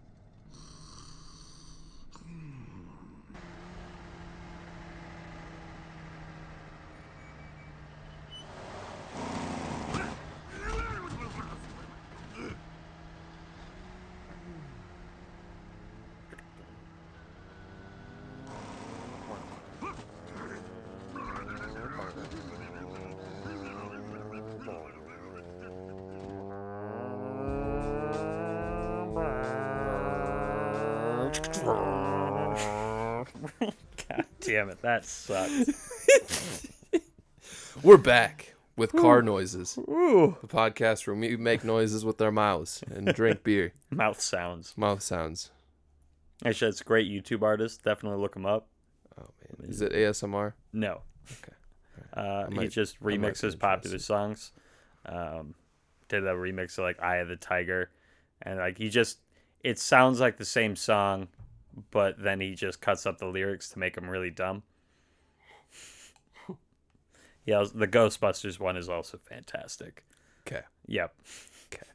Damn it, that sucked. We're back with car noises. Ooh. The podcast where we make noises with our mouths and drink beer. Mouth sounds. Mouth sounds. Actually, it's a great YouTube artist. Definitely look him up. Oh man. Is it ASMR? No. Okay. Uh, he just might remixes popular interested. songs. Um, did a remix of like "Eye of the Tiger," and like he just it sounds like the same song, but then he just cuts up the lyrics to make them really dumb. yeah, the Ghostbusters one is also fantastic. Okay. Yep. Okay.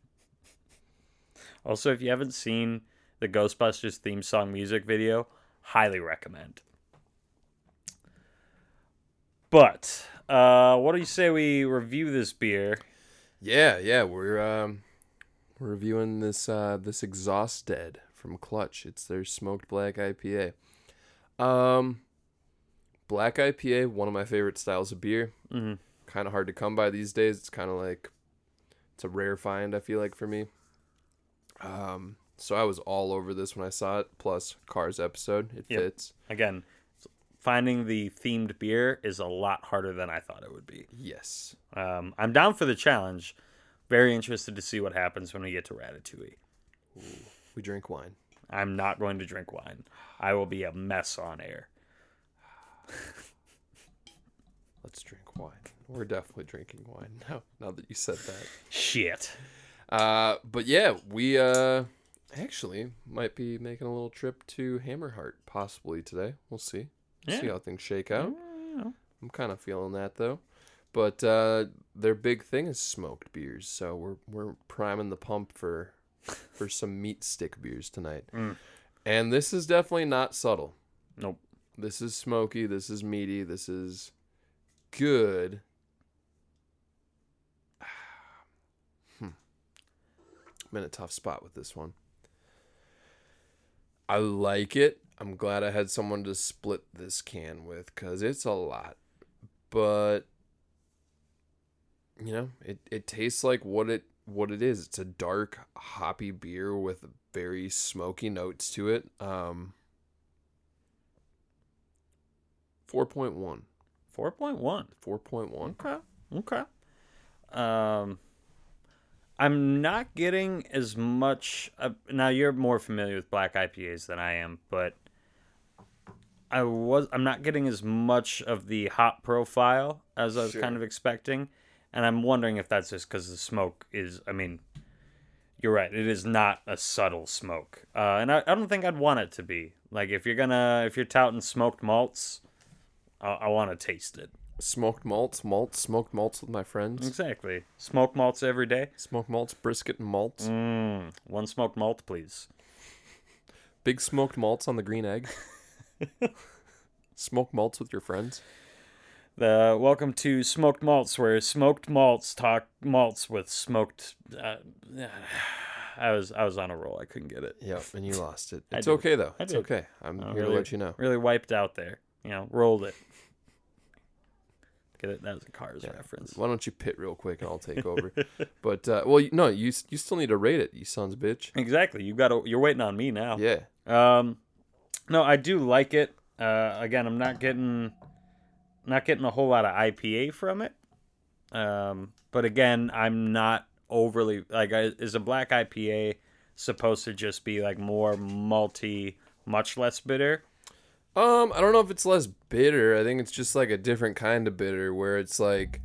Also, if you haven't seen the Ghostbusters theme song music video, highly recommend. But uh, what do you say we review this beer? Yeah, yeah, we're um we're reviewing this uh this exhaust dead from Clutch. It's their smoked black IPA. Um black IPA, one of my favorite styles of beer. Mhm. Kind of hard to come by these days. It's kind of like it's a rare find I feel like for me. Um so I was all over this when I saw it plus Cars episode. It Yep. fits. Again, finding the themed beer is a lot harder than I thought it would be. Yes. Um, I'm down for the challenge. Very interested to see what happens when we get to Ratatouille. We drink wine. I'm not going to drink wine. I will be a mess on air. Let's drink wine. We're definitely drinking wine now. Now that you said that. Shit. Uh, but yeah, we uh actually might be making a little trip to Hammerheart possibly today. We'll see. See Yeah. how things shake out. Yeah. I'm kind of feeling that though. But uh, their big thing is smoked beers, so we're we're priming the pump for for some meat stick beers tonight. Mm. And this is definitely not subtle. Nope. This is smoky. This is meaty. This is good. Hmm. I'm in a tough spot with this one. I like it. I'm glad I had someone to split this can with because it's a lot. But you know, it, it tastes like what it what it is. It's a dark hoppy beer with very smoky notes to it. Um 4.1. 4.1. 4.1. Okay. Okay. Um, I'm not getting as much. Uh, now you're more familiar with black IPAs than I am, but I was. I'm not getting as much of the hop profile as I was Sure. kind of expecting, and I'm wondering if that's just because the smoke is. I mean, you're right. It is not a subtle smoke, uh, and I, I don't think I'd want it to be. Like if you're gonna if you're touting smoked malts, I, I want to taste it. Smoked malts, malts, smoked malts with my friends. Exactly. Smoke malts every day. Smoked malts, brisket and malts. Mm, one smoked malt, please. Big smoked malts on the green egg. Smoked malts with your friends. The welcome to smoked malts, where smoked malts talk malts with smoked. Uh, I was I was on a roll. I couldn't get it. Yep, and you lost it. It's okay though. It's okay. I'm here really, to let you know. Really wiped out there. You know, rolled it. Get it? That was a Cars Yeah. reference. Why don't you pit real quick and I'll take over? but uh, well, you- no, you you still need to rate it, you sons bitch. Exactly. You got. to You're waiting on me now. Yeah. Um, no, I do like it. Uh, again, I'm not getting not getting a whole lot of IPA from it. Um, but again, I'm not overly like. Is a black IPA supposed to just be like more malty, much less bitter? Um, I don't know if it's less bitter. I think it's just like a different kind of bitter where it's like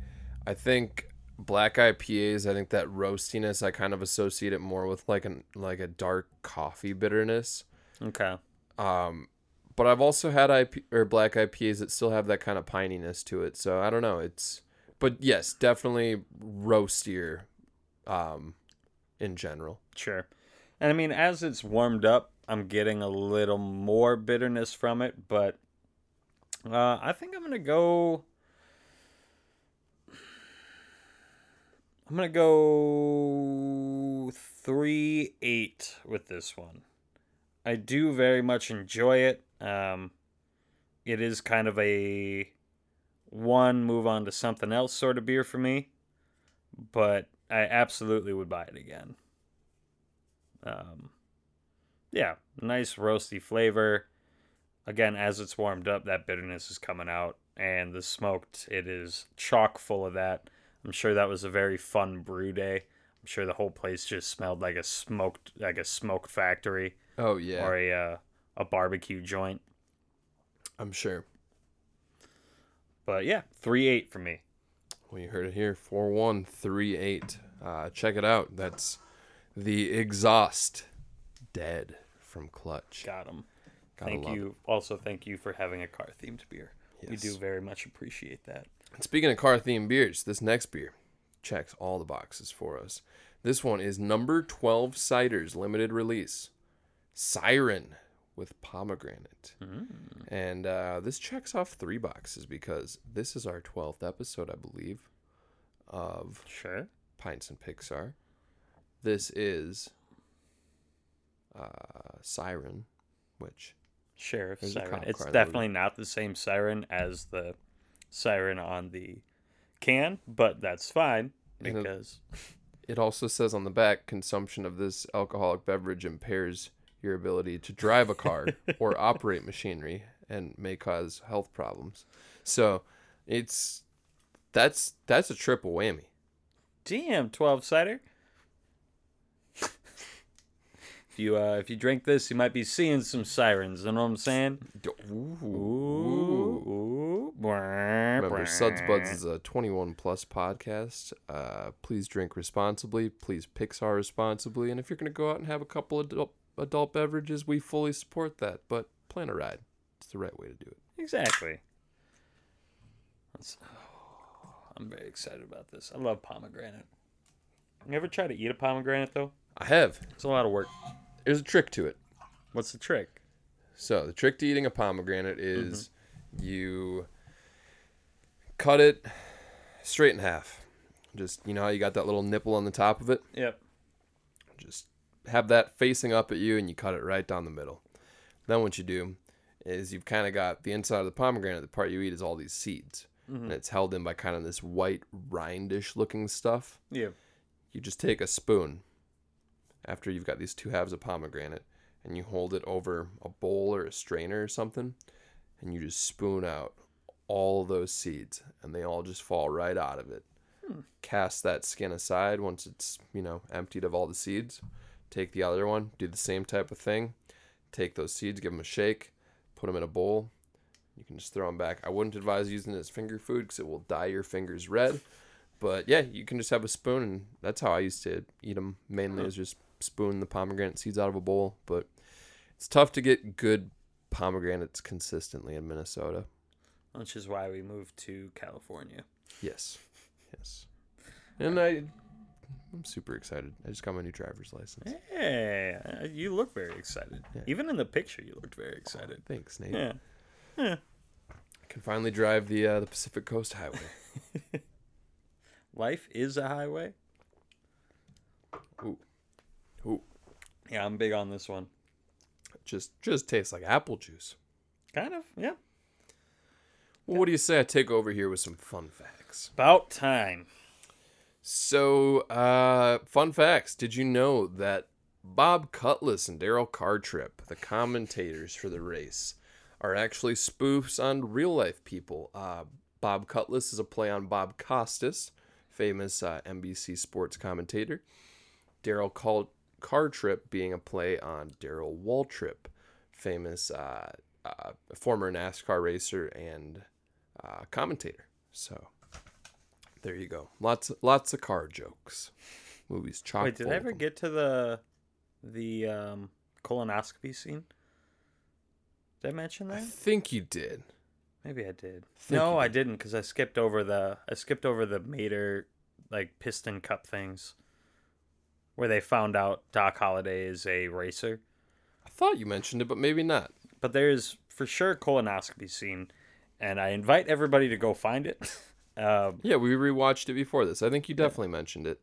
I think black IPAs, I think that roastiness I kind of associate it more with like an like a dark coffee bitterness. Okay. Um but I've also had IP or black IPAs that still have that kind of pininess to it. So I don't know. It's but yes, definitely roastier um in general. Sure. And I mean as it's warmed up, I'm getting a little more bitterness from it, but uh, I think I'm gonna go. I'm gonna go three eight with this one. I do very much enjoy it. Um, it is kind of a one move on to something else sort of beer for me, but I absolutely would buy it again. Um, yeah, nice roasty flavor. Again, as it's warmed up, that bitterness is coming out, and the smoked, it is chock full of that. I'm sure that was a very fun brew day. I'm sure the whole place just smelled like a smoked, like a smoke factory. Oh yeah, or a uh, a barbecue joint. I'm sure. But yeah, three eight for me. Well, you heard it here, four one three eight. Uh, check it out. That's the exhaust dead from Clutch. Got him. thank you. It. Also, thank you for having a car themed beer. Yes. We do very much appreciate that. And speaking of car themed beers, this next beer checks all the boxes for us. This one is number 12 Ciders limited release. Siren with pomegranate. Mm. And uh, this checks off three boxes because this is our 12th episode, I believe, of sure. Pints and Pixar. This is uh, Siren, which Sheriff Siren. It's definitely not the same siren as the siren on the can, but that's fine because it also says on the back consumption of this alcoholic beverage impairs your ability to drive a car or operate machinery and may cause health problems. So, it's that's that's a triple whammy. Damn, 12 cider if you uh, if you drink this, you might be seeing some sirens. You know what I'm saying? Ooh. Ooh. Ooh. Remember, Suds Buds is a 21 plus podcast. Uh, please drink responsibly. Please Pixar responsibly. And if you're going to go out and have a couple adult, adult beverages, we fully support that. But plan a ride. It's the right way to do it. Exactly. Oh, I'm very excited about this. I love pomegranate. You ever try to eat a pomegranate though? I have. It's a lot of work. There's a trick to it. What's the trick? So the trick to eating a pomegranate is mm-hmm. you cut it straight in half. Just you know how you got that little nipple on the top of it? Yep. Just have that facing up at you and you cut it right down the middle. Then what you do is you've kind of got the inside of the pomegranate, the part you eat is all these seeds. Mm-hmm. And it's held in by kind of this white rindish looking stuff. Yeah. You just take a spoon after you've got these two halves of pomegranate and you hold it over a bowl or a strainer or something and you just spoon out all those seeds and they all just fall right out of it. Hmm. Cast that skin aside once it's, you know, emptied of all the seeds. Take the other one, do the same type of thing. Take those seeds, give them a shake, put them in a bowl. You can just throw them back. I wouldn't advise using it as finger food because it will dye your fingers red. But yeah, you can just have a spoon, and that's how I used to eat them. Mainly, is just spoon the pomegranate seeds out of a bowl, but it's tough to get good pomegranates consistently in Minnesota. Which is why we moved to California. Yes. Yes. And I I'm super excited. I just got my new driver's license. Hey, you look very excited. Yeah. Even in the picture, you looked very excited. Thanks, Nate. Yeah. yeah. I can finally drive the uh, the Pacific Coast Highway. Life is a highway. Ooh. Ooh. Yeah, I'm big on this one. Just just tastes like apple juice. Kind of, yeah. Well, what do you say I take over here with some fun facts? About time. So, uh, fun facts. Did you know that Bob Cutlass and Darrell Cartrip, the commentators for the race, are actually spoofs on real life people? Uh, Bob Cutlass is a play on Bob Costas, famous uh, NBC sports commentator. Darrell Cal- Cartrip being a play on Darrell Waltrip, famous uh, uh, former NASCAR racer and uh, commentator. So there you go. Lots lots of car jokes. Movies chock. Wait, did I ever get to the the um, colonoscopy scene? Did I mention that? I think you did. Maybe I did. No, I did. didn't because I skipped over the I skipped over the Mater like piston cup things where they found out Doc Holliday is a racer. I thought you mentioned it, but maybe not. But there's for sure a colonoscopy scene, and I invite everybody to go find it. um, Yeah, we rewatched it before this. I think you definitely mentioned it.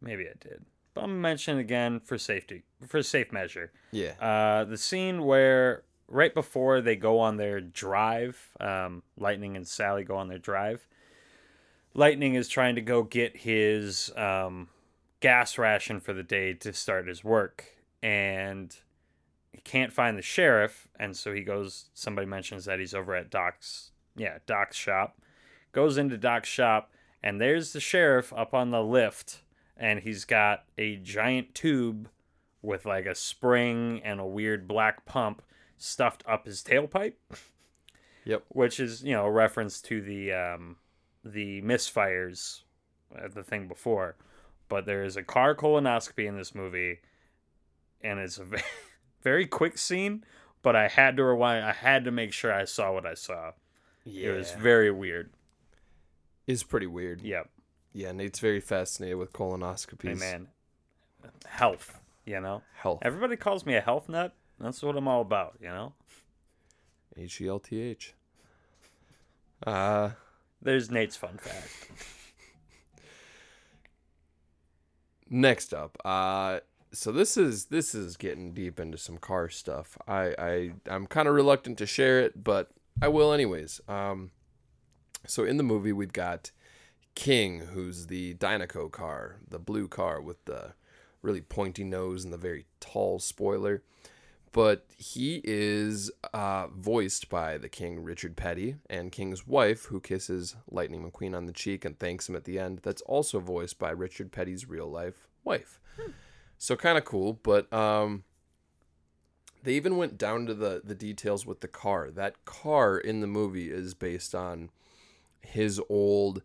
maybe I did, but I'm gonna mention it again for safety, for safe measure. Yeah. Uh, the scene where right before they go on their drive, um, Lightning and Sally go on their drive. Lightning is trying to go get his um, gas ration for the day to start his work, and he can't find the sheriff, and so he goes. Somebody mentions that he's over at Doc's, yeah, Doc's shop. Goes into Doc's shop, and there's the sheriff up on the lift, and he's got a giant tube with like a spring and a weird black pump stuffed up his tailpipe, Yep. which is you know a reference to the um, the misfires, uh, the thing before. But there is a car colonoscopy in this movie, and it's a very, very quick scene. But I had to rewind. I had to make sure I saw what I saw. Yeah. It was very weird. It's pretty weird. Yep. Yeah, Nate's very fascinated with colonoscopies. Hey man, health. You know, Health. everybody calls me a health nut. That's what I'm all about. You know. H E L T H. Uh, There's Nate's fun fact. next up, uh, so this is this is getting deep into some car stuff. I I I'm kind of reluctant to share it, but I will anyways. Um, so in the movie we've got King, who's the Dinoco car, the blue car with the really pointy nose and the very tall spoiler. But he is uh, voiced by the King Richard Petty and King's wife, who kisses Lightning McQueen on the cheek and thanks him at the end. That's also voiced by Richard Petty's real life wife. So kind of cool, but um, they even went down to the the details with the car. That car in the movie is based on his old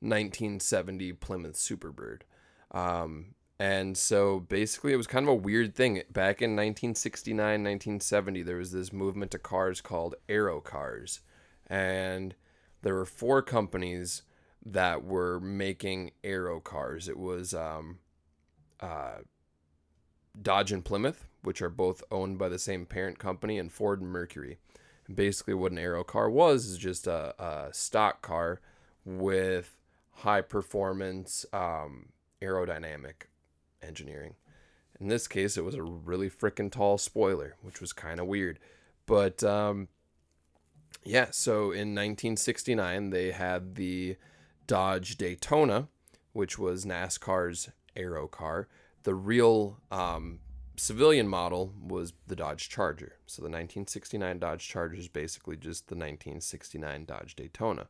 1970 Plymouth Superbird. Um, and so basically, it was kind of a weird thing. Back in 1969, 1970, there was this movement to cars called Aero Cars. And there were four companies that were making Aero Cars. It was um, uh, Dodge and Plymouth, which are both owned by the same parent company, and Ford and Mercury. Basically, what an Aero car was is just a, a stock car with high performance um, aerodynamic engineering. In this case, it was a really freaking tall spoiler, which was kind of weird. But um, yeah, so in 1969, they had the Dodge Daytona, which was NASCAR's aero car. The real um, civilian model was the Dodge Charger. So the 1969 Dodge Charger is basically just the 1969 Dodge Daytona.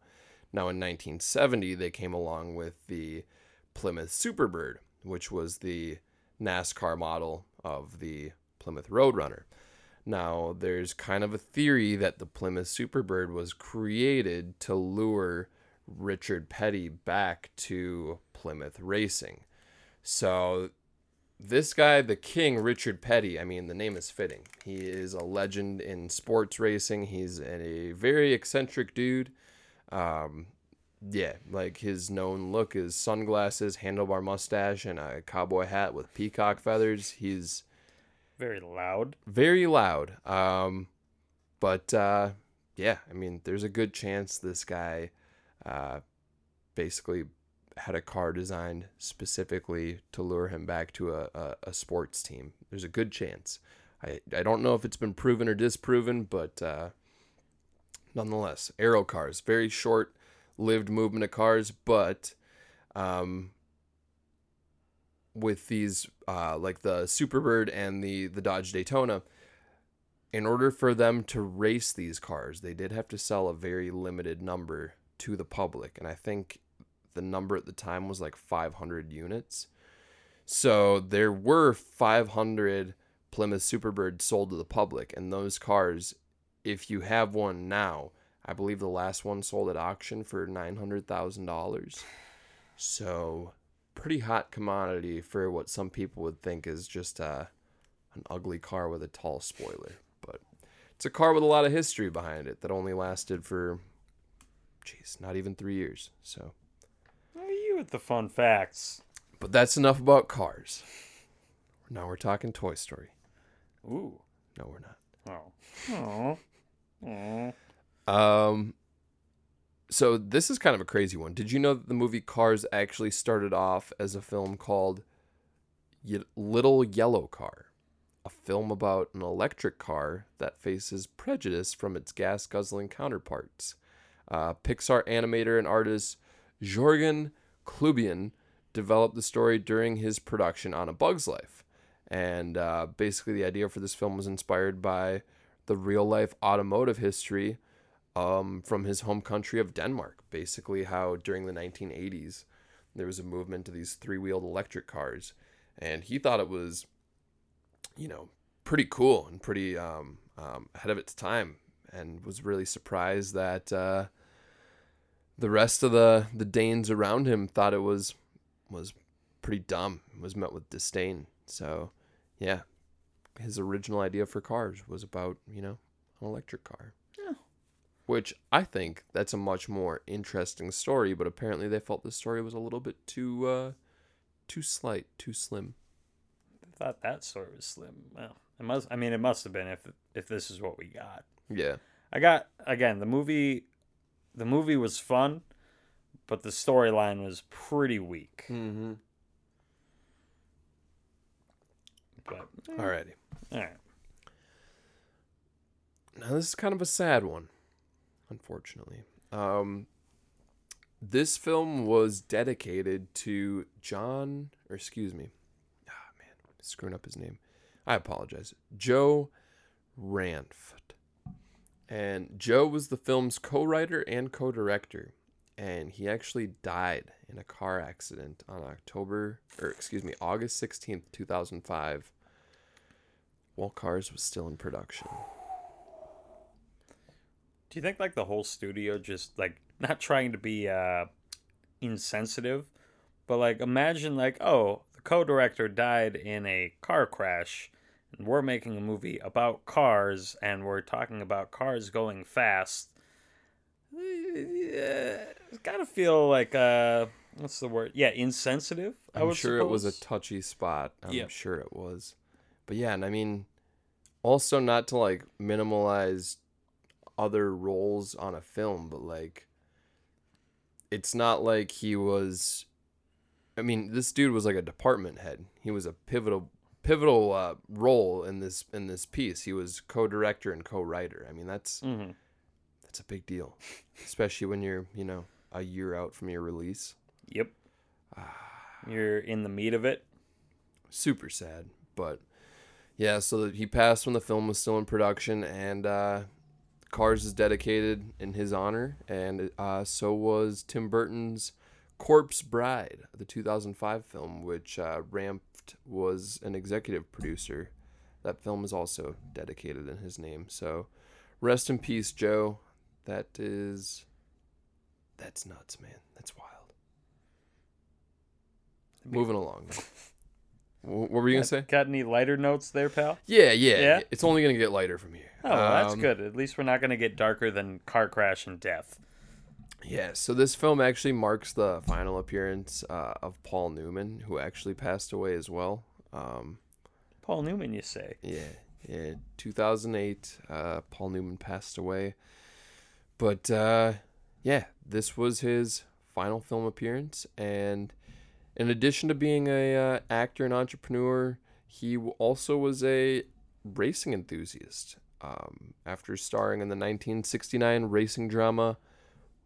Now in 1970, they came along with the Plymouth Superbird, which was the NASCAR model of the Plymouth Roadrunner. Now, there's kind of a theory that the Plymouth Superbird was created to lure Richard Petty back to Plymouth racing. So, this guy, the king, Richard Petty, I mean, the name is fitting. He is a legend in sports racing. He's a very eccentric dude. Um, yeah, like his known look is sunglasses, handlebar mustache, and a cowboy hat with peacock feathers. He's Very loud. very loud. Um, but uh, yeah, I mean, there's a good chance this guy uh, basically had a car designed specifically to lure him back to a, a, a sports team. There's a good chance. I, I don't know if it's been proven or disproven, but uh, nonetheless, aero cars, very short lived movement of cars, but um, with these uh, like the Superbird and the the Dodge Daytona, in order for them to race these cars, they did have to sell a very limited number to the public, and I think the number at the time was like 500 units. So there were 500 Plymouth Superbirds sold to the public, and those cars, if you have one now, I believe the last one sold at auction for nine hundred thousand dollars. So, pretty hot commodity for what some people would think is just uh, an ugly car with a tall spoiler. But it's a car with a lot of history behind it that only lasted for, jeez, not even three years. So, with the fun facts. But that's enough about cars. Now we're talking Toy Story. Ooh. No, we're not. Oh. Oh. Um, so this is kind of a crazy one. Did you know that the movie Cars actually started off as a film called Ye- Little Yellow Car, a film about an electric car that faces prejudice from its gas guzzling counterparts? Uh, Pixar animator and artist Jorgen Klubien developed the story during his production on A Bug's Life. And uh, basically, the idea for this film was inspired by the real life automotive history um, from his home country of Denmark. Basically, how during the 1980s there was a movement to these three wheeled electric cars. And he thought it was, you know, pretty cool and pretty um, um, ahead of its time and was really surprised that uh, the rest of the, the Danes around him thought it was was pretty dumb, It was met with disdain. So, yeah, his original idea for cars was about, you know, an electric car. Yeah. Which I think that's a much more interesting story, but apparently they felt the story was a little bit too uh too slight, too slim. I thought that story was slim. Well, it must I mean it must have been if if this is what we got. Yeah. I got again, the movie the movie was fun, but the storyline was pretty weak. Mm-hmm. But Alrighty. all right. Now this is kind of a sad one, unfortunately. Um, this film was dedicated to John, or excuse me, ah man, screwing up his name. I apologize. Joe Ranft, and Joe was the film's co-writer and co-director, and he actually died in a car accident on October, or excuse me, August sixteenth, two thousand five. While Cars was still in production. Do you think like the whole studio just like not trying to be uh insensitive, but like imagine like oh the co-director died in a car crash, and we're making a movie about cars, and we're talking about cars going fast. Yeah, it's gotta feel like uh what's the word? Yeah, insensitive. I I'm would sure it was a touchy spot. I'm Yeah. sure it was. But yeah, and I mean, also not to like minimalize other roles on a film, but like, it's not like he was. I mean, this dude was like a department head. He was a pivotal pivotal uh, role in this in this piece. He was co-director and co-writer. I mean, that's Mhm. that's a big deal, especially when you're you know a year out from your release. Yep. You're in the meat of it. super sad but yeah so he passed when the film was still in production and uh, cars is dedicated in his honor and uh, so was tim burton's corpse bride the 2005 film which uh, was an executive producer that film is also dedicated in his name so rest in peace joe that is that's nuts man that's wild moving along what were you gonna say Got any lighter notes there, pal? yeah, yeah, Yeah? It's only gonna get lighter from here. Oh, well, that's Um, good. At least we're not going to get darker than car crash and death. Yeah. So this film actually marks the final appearance uh, of Paul Newman, who actually passed away as well. Um, Paul Newman, you say? yeah, yeah. 2008, uh, Paul Newman passed away. But uh, yeah, this was his final film appearance, and in addition to being a uh, actor and entrepreneur, he also was a racing enthusiast. Um, after starring in the 1969 racing drama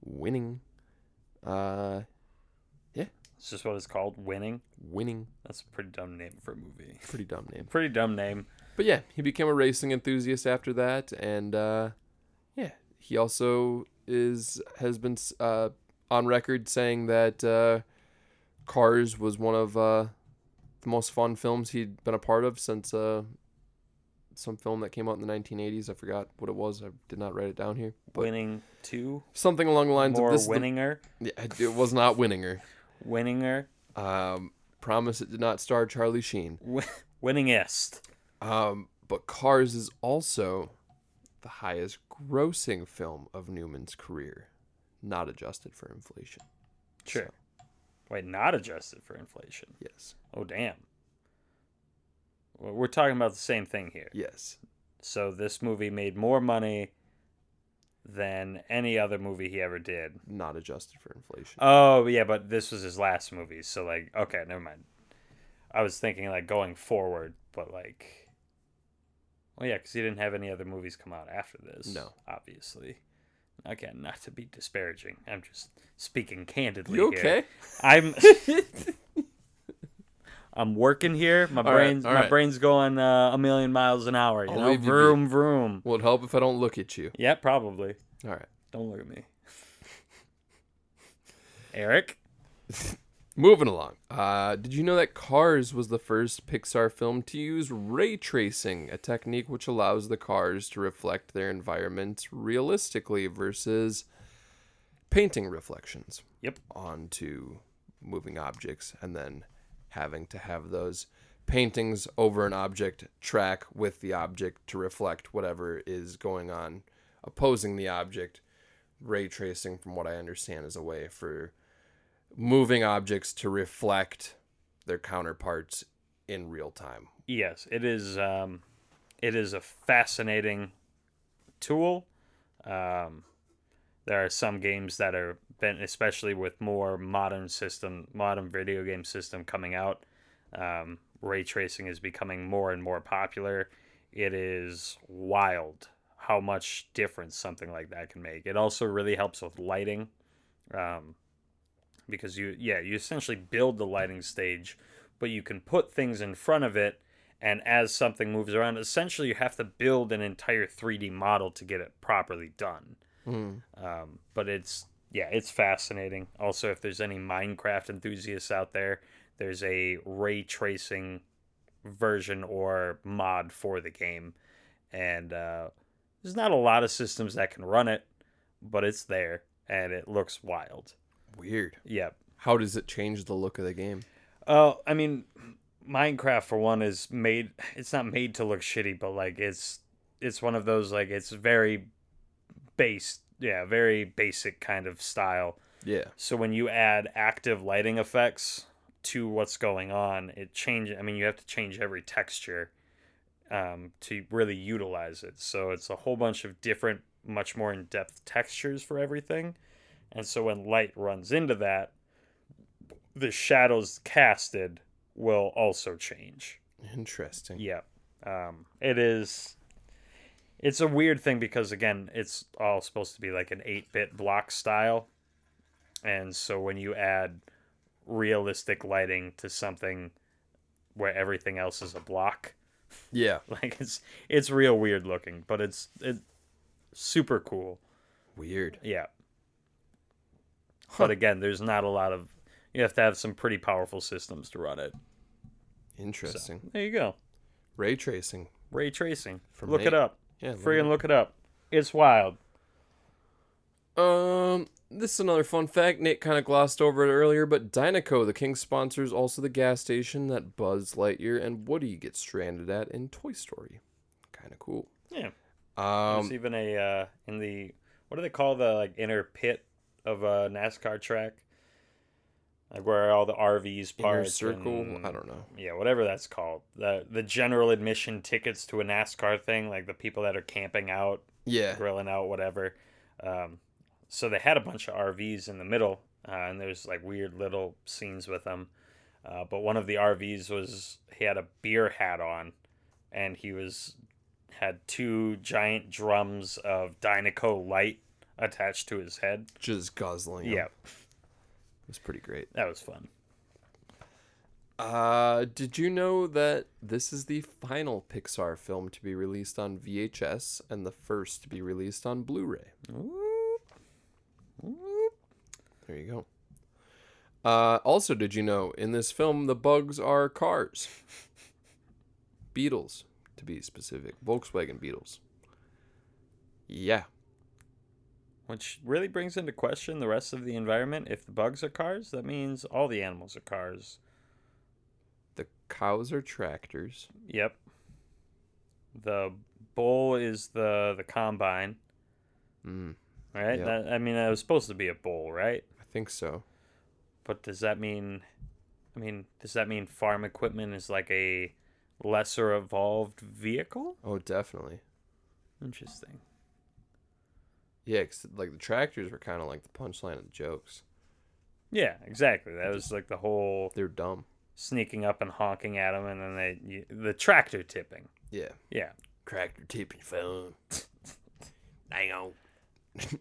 Winning, uh, yeah, It's just what it's called, winning. Winning, That's a pretty dumb name for a movie. pretty dumb name. Pretty dumb name. But yeah, he became a racing enthusiast after that, and uh, yeah, he also is has been uh, on record saying that uh, Cars was one of uh, the most fun films he'd been a part of since uh, some film that came out in the 1980s. I forgot what it was. I did not write it down here. But Winning two, something along the lines more of this. is the- winninger, yeah, it was not Winninger. winninger, Um, promise it did not star Charlie Sheen. wi- winningest. Um, but Cars is also the highest grossing film of Newman's career, not adjusted for inflation. Sure. Wait, not adjusted for inflation. Yes. Oh damn. We're talking about the same thing here. Yes. So this movie made more money than any other movie he ever did. Not adjusted for inflation. Oh yeah, but this was his last movie, so like, okay, never mind. I was thinking like going forward, but like, well, yeah, because he didn't have any other movies come out after this. No. obviously. Again, not to be disparaging. I'm just speaking candidly. you here. okay? I'm. I'm working here. My All right, brain's all my right. brain's going uh, a million miles an hour. You I'll know, leave you vroom vroom. Will it help if I don't look at you? Yeah, probably. All right. Don't look at me. Eric. Moving along. Uh, did you know that Cars was the first Pixar film to use ray tracing, a technique which allows the cars to reflect their environments realistically versus painting reflections Yep. onto moving objects and then having to have those paintings over an object track with the object to reflect whatever is going on opposing the object. Ray tracing, from what I understand, is a way for moving objects to reflect their counterparts in real time. Yes, it is. Um, it is a fascinating tool. Um, there are some games that are been, especially with more modern system, modern video game system coming out. Um, ray tracing is becoming more and more popular. It is wild how much difference something like that can make. It also really helps with lighting. Um, because you yeah you essentially build the lighting stage but you can put things in front of it and as something moves around essentially you have to build an entire 3d model to get it properly done um, but it's yeah it's fascinating also if there's any minecraft enthusiasts out there there's a ray tracing version or mod for the game and uh, there's not a lot of systems that can run it but it's there and it looks wild Weird. Yep. How does it change the look of the game? Oh, I mean, Minecraft for one is made. It's not made to look shitty, but like it's it's one of those like it's very base, yeah, very basic kind of style. Yeah. So when you add active lighting effects to what's going on, it changes. I mean, you have to change every texture um, to really utilize it. So it's a whole bunch of different, much more in depth textures for everything. And so when light runs into that, the shadows casted will also change. Interesting. Yeah. Um, it is. It's a weird thing because again, it's all supposed to be like an eight-bit block style, and so when you add realistic lighting to something where everything else is a block, Yeah. like it's it's real weird looking, but it's it super cool. Weird. Yeah. But again, there's not a lot of. You have to have some pretty powerful systems to run it. Interesting. There you go. Ray tracing. Ray tracing. From look it up. Yeah. look Friggin' it look it up. It's wild. Um, this is another fun fact. Nate kind of glossed over it earlier, but Dinoco, the King sponsor, is also the gas station that Buzz Lightyear and Woody get stranded at in Toy Story. Kind of cool. Yeah. Um, There's even a uh, in the what do they call the like inner pit of a NASCAR track? Like where all the RVs parked. circle. and- I don't know. Yeah, whatever that's called. The the general admission tickets to a NASCAR thing, like the people that are camping out, Yeah. grilling out, whatever. Um, so they had a bunch of RVs in the middle, uh, and there's like weird little scenes with them. Uh, but one of the RVs was he had a beer hat on, and he was had two giant drums of Dinoco light attached to his head. Just guzzling. 'em. Yeah, was pretty great. that was fun. Uh, did you know that this is the final Pixar film to be released on VHS and the first to be released on Blu-ray? There you go. Uh, also, did you know in this film the bugs are cars? Beetles, to be specific. Volkswagen Beetles. Yeah. Which really brings into question the rest of the environment. If the bugs are cars, that means all the animals are cars. The cows are tractors. Yep. The bull is the the combine. Mm, Right? Yep. That, I mean, that was supposed to be a bull, right? I think so. But does that mean, I mean, does that mean farm equipment is like a lesser evolved vehicle? Oh, definitely. Interesting. Yeah, 'cause, like the tractors were kind of like the punchline of the jokes. Yeah, exactly. That was like the whole They're dumb. sneaking up and honking at them, and then they you, the tractor tipping. Yeah. Yeah. Tractor tipping phone. Dang on.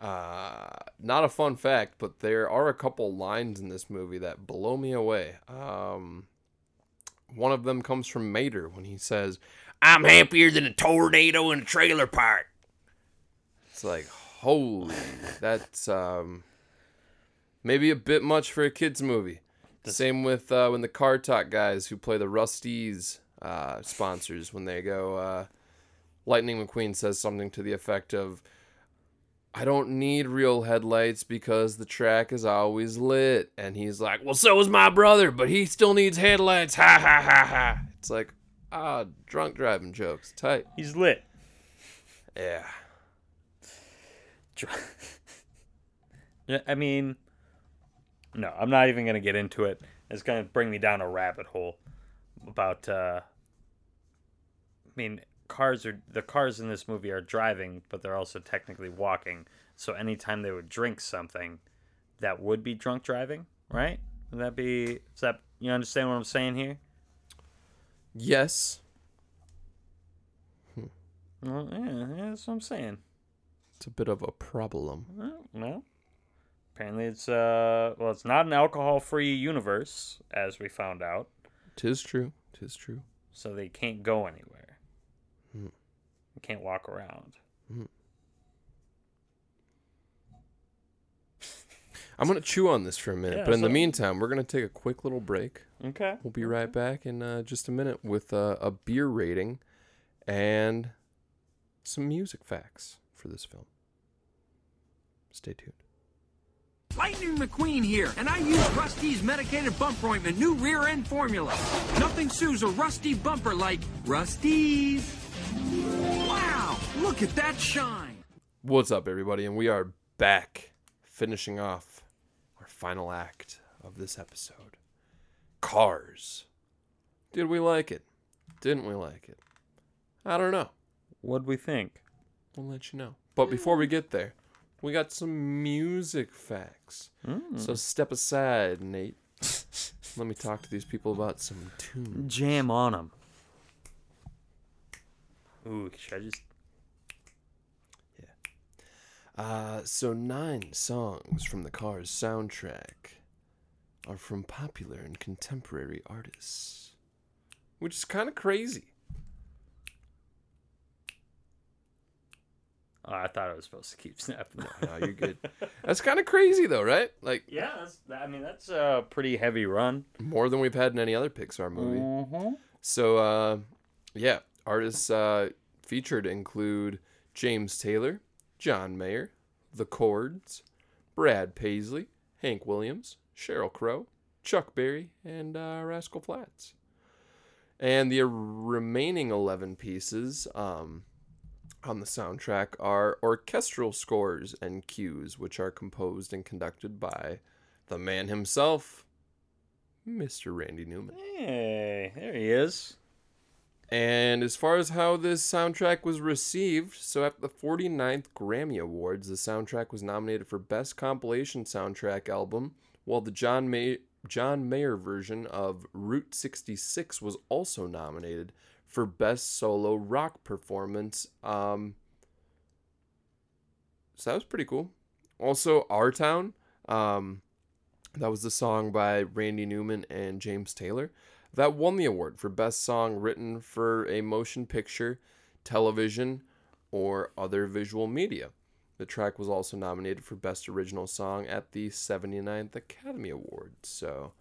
uh, not a fun fact, but there are a couple lines in this movie that blow me away. Um, one of them comes from Mater when he says, "I'm happier than a tornado in a trailer park." It's like, holy, that's um, maybe a bit much for a kids movie. The Same with uh, when the Car Talk guys who play the Rust-eze uh, sponsors when they go. Uh, Lightning McQueen says something to the effect of, "I don't need real headlights because the track is always lit," and he's like, "Well, so is my brother, but he still needs headlights." Ha ha ha ha! It's like, ah, drunk driving jokes, tight. He's lit. Yeah. I mean, no, I'm not even gonna get into it. It's gonna bring me down a rabbit hole about. uh I mean, cars are the cars in this movie are driving, but they're also technically walking. So anytime they would drink something, that would be drunk driving, right? Would that be? Is that you understand what I'm saying here? Yes, Well, yeah, yeah, that's what I'm saying. It's a bit of a problem. Well, apparently it's uh well, it's not an alcohol-free universe, as we found out. Tis true. Tis true. so they can't go anywhere. They can't walk around. I'm gonna chew on this for a minute, Yeah, but in the meantime, we're gonna take a quick little break. Okay. We'll be right back in uh, just a minute with uh, a beer rating and some music facts for this film. Stay tuned. Lightning McQueen here, and I use Rust-eze medicated bumper ointment, new rear end formula. Nothing sues a rusty bumper like Rust-eze. Wow, look at that shine. What's up, everybody? And we are back, finishing off our final act of this episode. Cars. Did we like it? Didn't we like it? I don't know. What'd we think? We'll let you know. But before we get there, we got some music facts. So step aside, Nate. Let me talk to these people about some tunes. Jam on them. Ooh, should I just? Yeah. Uh, so nine songs from the Cars soundtrack are from popular and contemporary artists, which is kind of crazy. Oh, I thought I was supposed to keep snapping. No, you're good. That's kind of crazy though, right? Like yeah, that's, I mean that's a pretty heavy run. more than we've had in any other Pixar movie. Mm-hmm. So, uh, yeah, artists uh, featured include James Taylor, John Mayer, The Chords, Brad Paisley, Hank Williams, Sheryl Crow, Chuck Berry, and uh, Rascal Flatts. And the remaining 11 pieces um, on the soundtrack are orchestral scores and cues, which are composed and conducted by the man himself, Mr. Randy Newman. Hey, there he is. And as far as how this soundtrack was received, so at the 49th Grammy Awards, the soundtrack was nominated for Best Compilation Soundtrack Album, while the John May- John Mayer version of Route 66 was also nominated for Best Solo Rock Performance. Um, so that was pretty cool. Also, Our Town, um, that was the song by Randy Newman and James Taylor that won the award for best song written for a motion picture, television, or other visual media. The track was also nominated for Best Original Song at the 79th Academy Awards. So,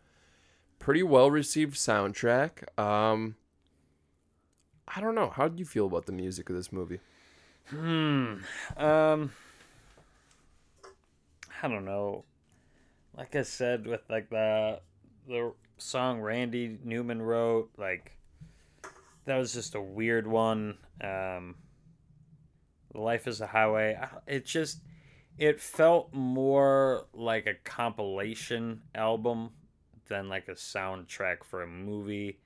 pretty well received soundtrack. Um, I don't know. How did you feel about the music of this movie? Hmm. Um. I don't know. Like I said, with like the the song Randy Newman wrote, like that was just a weird one. Um, Life is a Highway. It just it felt more like a compilation album than like a soundtrack for a movie,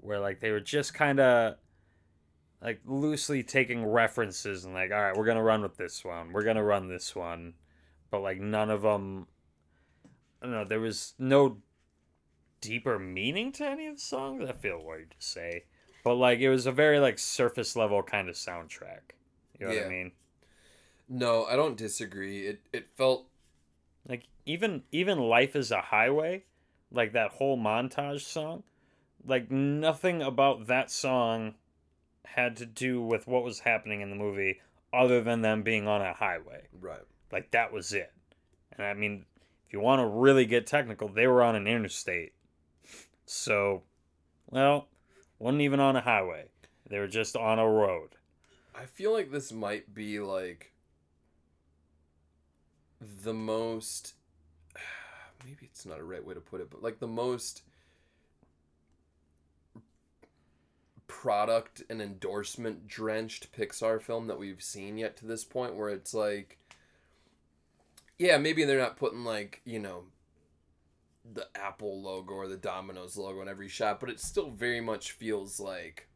where like they were just kind of like loosely taking references and like, all right, we're gonna run with this one. We're gonna run this one, but like none of them. I don't know. There was no deeper meaning to any of the songs. I feel weird to say, but like it was a very like surface level kind of soundtrack. You know yeah. what I mean? No, I don't disagree. It it felt like even even life is a highway, like that whole montage song, like nothing about that song had to do with what was happening in the movie other than them being on a highway. Right. Like that was it. And I mean, if you want to really get technical, they were on an interstate. So, well, wasn't even on a highway. They were just on a road. I feel like this might be like the most maybe it's not a right way to put it, but like the most product and endorsement drenched Pixar film that we've seen yet to this point where it's like yeah, maybe they're not putting like, you know, the Apple logo or the Domino's logo in every shot, but it still very much feels like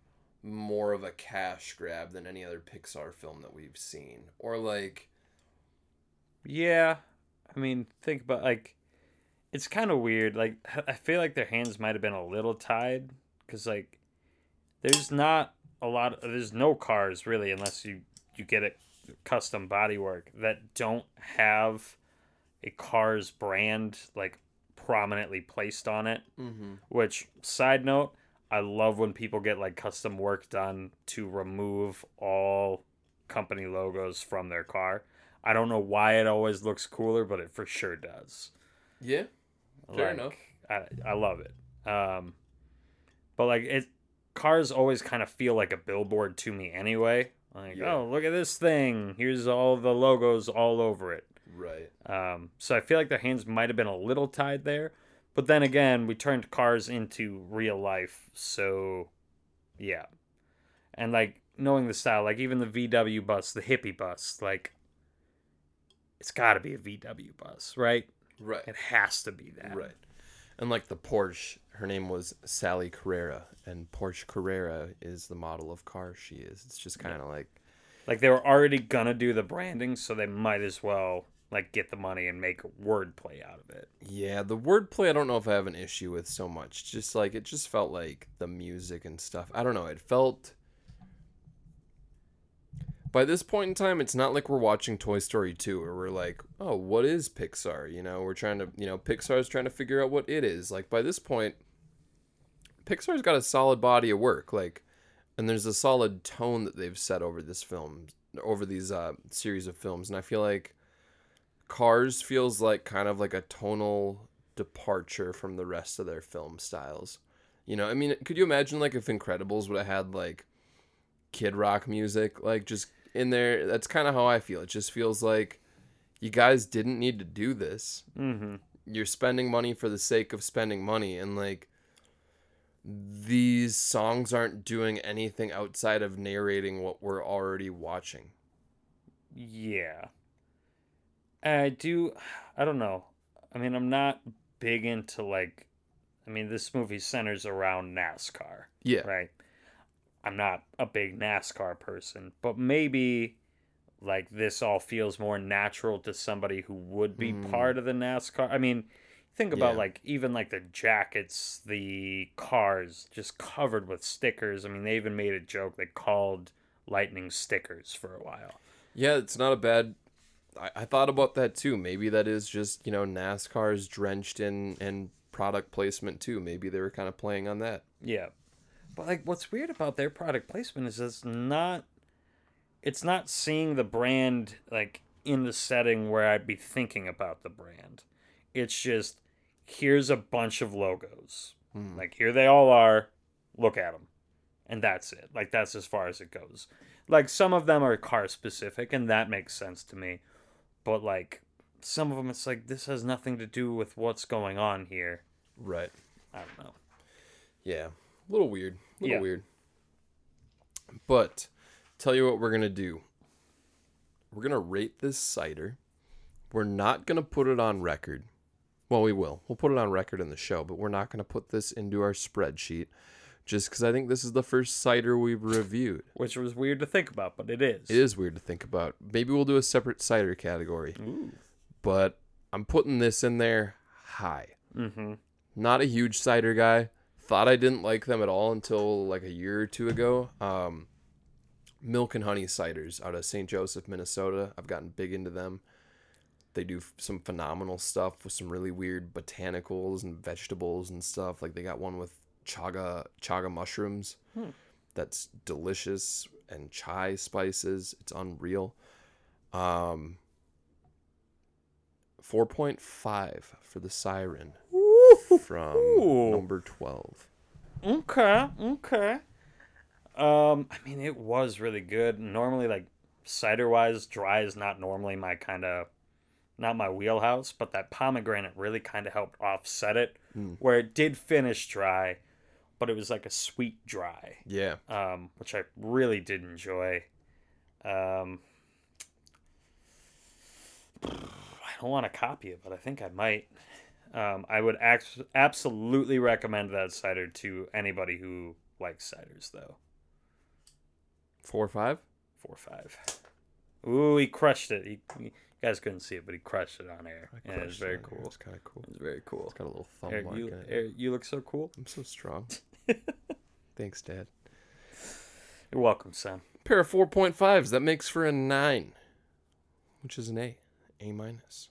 more of a cash grab than any other Pixar film that we've seen. Or like Yeah. I mean, think about like it's kind of weird. Like I feel like their hands might have been a little tied cuz like there's not a lot of, there's no cars really unless you you get it custom bodywork that don't have a car's brand like prominently placed on it. Mm-hmm. which side note i love when people get like custom work done to remove all company logos from their car. I don't know why it always looks cooler but it for sure does. Yeah fair like, enough. I, I love it. Um but like it cars always kind of feel like a billboard to me anyway. Like, yeah. oh, look at this thing. Here's all the logos all over it. Right. Um, so I feel like their hands might have been a little tied there. But then again, we turned cars into real life. So, yeah. And like knowing the style, like even the VW bus, the hippie bus, like it's got to be a VW bus, right? Right. It has to be that. Right. And like the Porsche, her name was Sally Carrera, and Porsche Carrera is the model of car she is. It's just kind of yeah. like, like they were already gonna do the branding, so they might as well like get the money and make a wordplay out of it. Yeah, the wordplay I don't know if I have an issue with so much. Just like it just felt like the music and stuff. I don't know. It felt by this point in time, it's not like we're watching Toy Story 2 where we're like, oh, what is Pixar? You know, we're trying to, you know, Pixar's trying to figure out what it is. Like, by this point, Pixar's got a solid body of work. Like, and there's a solid tone that they've set over this film, over these uh, series of films. And I feel like Cars feels like kind of like a tonal departure from the rest of their film styles. You know, I mean, could you imagine like if Incredibles would have had like Kid Rock music, like just in there. That's kind of how I feel. It just feels like you guys didn't need to do this. Mm-hmm. You're spending money for the sake of spending money, and like these songs aren't doing anything outside of narrating what we're already watching. Yeah. I do I don't know. I mean, I'm not big into like I mean, this movie centers around NASCAR. Yeah. Right. I'm not a big NASCAR person, but maybe like this all feels more natural to somebody who would be mm. part of the NASCAR. I mean, think about yeah. like even like the jackets, the cars just covered with stickers. I mean, they even made a joke they called lightning stickers for a while. Yeah, it's not a bad I, I thought about that too. Maybe that is just, you know, NASCAR's drenched in in product placement too. Maybe they were kind of playing on that. Yeah. But like, what's weird about their product placement is it's not, it's not seeing the brand like in the setting where I'd be thinking about the brand. It's just here's a bunch of logos. Hmm. Like here they all are. Look at them. And that's it. Like that's as far as it goes. Like some of them are car specific and that makes sense to me. But like some of them it's like this has nothing to do with what's going on here. Right. I don't know. Yeah. A little weird. A little Yeah. weird. But tell you what we're gonna do. We're gonna rate this cider. We're not gonna put it on record. Well, we will. We'll put it on record in the show, but we're not gonna put this into our spreadsheet. Just because I think this is the first cider we've reviewed. Which was weird to think about, but it is. It is weird to think about. Maybe we'll do a separate cider category. Ooh. But I'm putting this in there high. Mm-hmm. Not a huge cider guy. Thought I didn't like them at all until like a year or two ago. Um, Milk and Honey ciders out of St. Joseph, Minnesota. I've gotten big into them. They do f- some phenomenal stuff with some really weird botanicals and vegetables and stuff. Like they got one with chaga chaga mushrooms. That's delicious and chai spices. It's unreal. Um 4.5 for the siren from Ooh. number 12. Okay, okay. Um, I mean, it was really good. Normally, like cider wise, dry is not normally my kind of, not my wheelhouse. But that pomegranate really kind of helped offset it, where it did finish dry, but it was like a sweet dry, Yeah. um, which I really did enjoy. Um, I don't want to copy it, but I think I might. Um, I would act- absolutely recommend that cider to anybody who likes ciders, though. 4 or 5? Four or five. Ooh, he crushed it. He, he- you guys couldn't see it, but he crushed it on air. Yeah, it's very cool. It's kind of cool. It's very cool. It's got a little thumb Eric, mark you, in it. Eric, you look so cool. I'm so strong. Thanks, Dad. You're welcome, son. Pair of 4.5s. That makes for a 9, which is an A. A minus.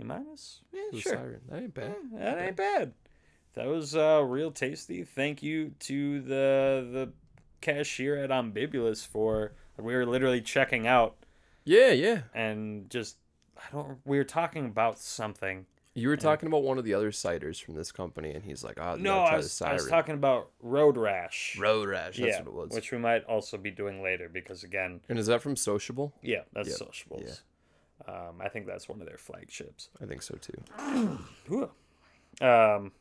A minus? Yeah, the sure. siren. That ain't bad. That ain't bad. That was uh, real tasty. Thank you to the the cashier at Ambibulous for we were literally checking out Yeah, yeah. and just I don't we were talking about something. You were talking about one of the other ciders from this company, and he's like, "Oh, No, I was, I siren." was talking about Road Rash. Road Rash. That's yeah, what it was. which we might also be doing later because again, And is that from Sociable? yeah, that's Yep, sociables. Um, I think that's one of their flagships. I think so too. Ooh. Um,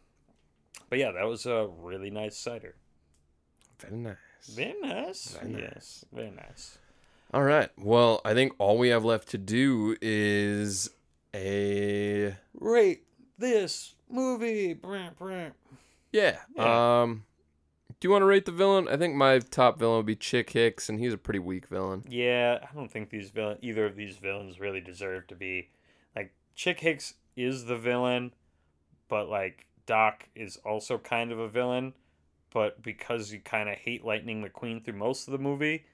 but yeah, that was a really nice cider. Very nice. Very nice. Very yes, very nice. All right. Well, I think all we have left to do is a Rate this movie. Yeah. Yeah. Um, do you want to rate the villain? I think my top villain would be Chick Hicks, and he's a pretty weak villain. Yeah, I don't think these villain either of these villains really deserve to be like Chick Hicks is the villain, but like Doc is also kind of a villain, but because you kind of hate Lightning McQueen through most of the movie,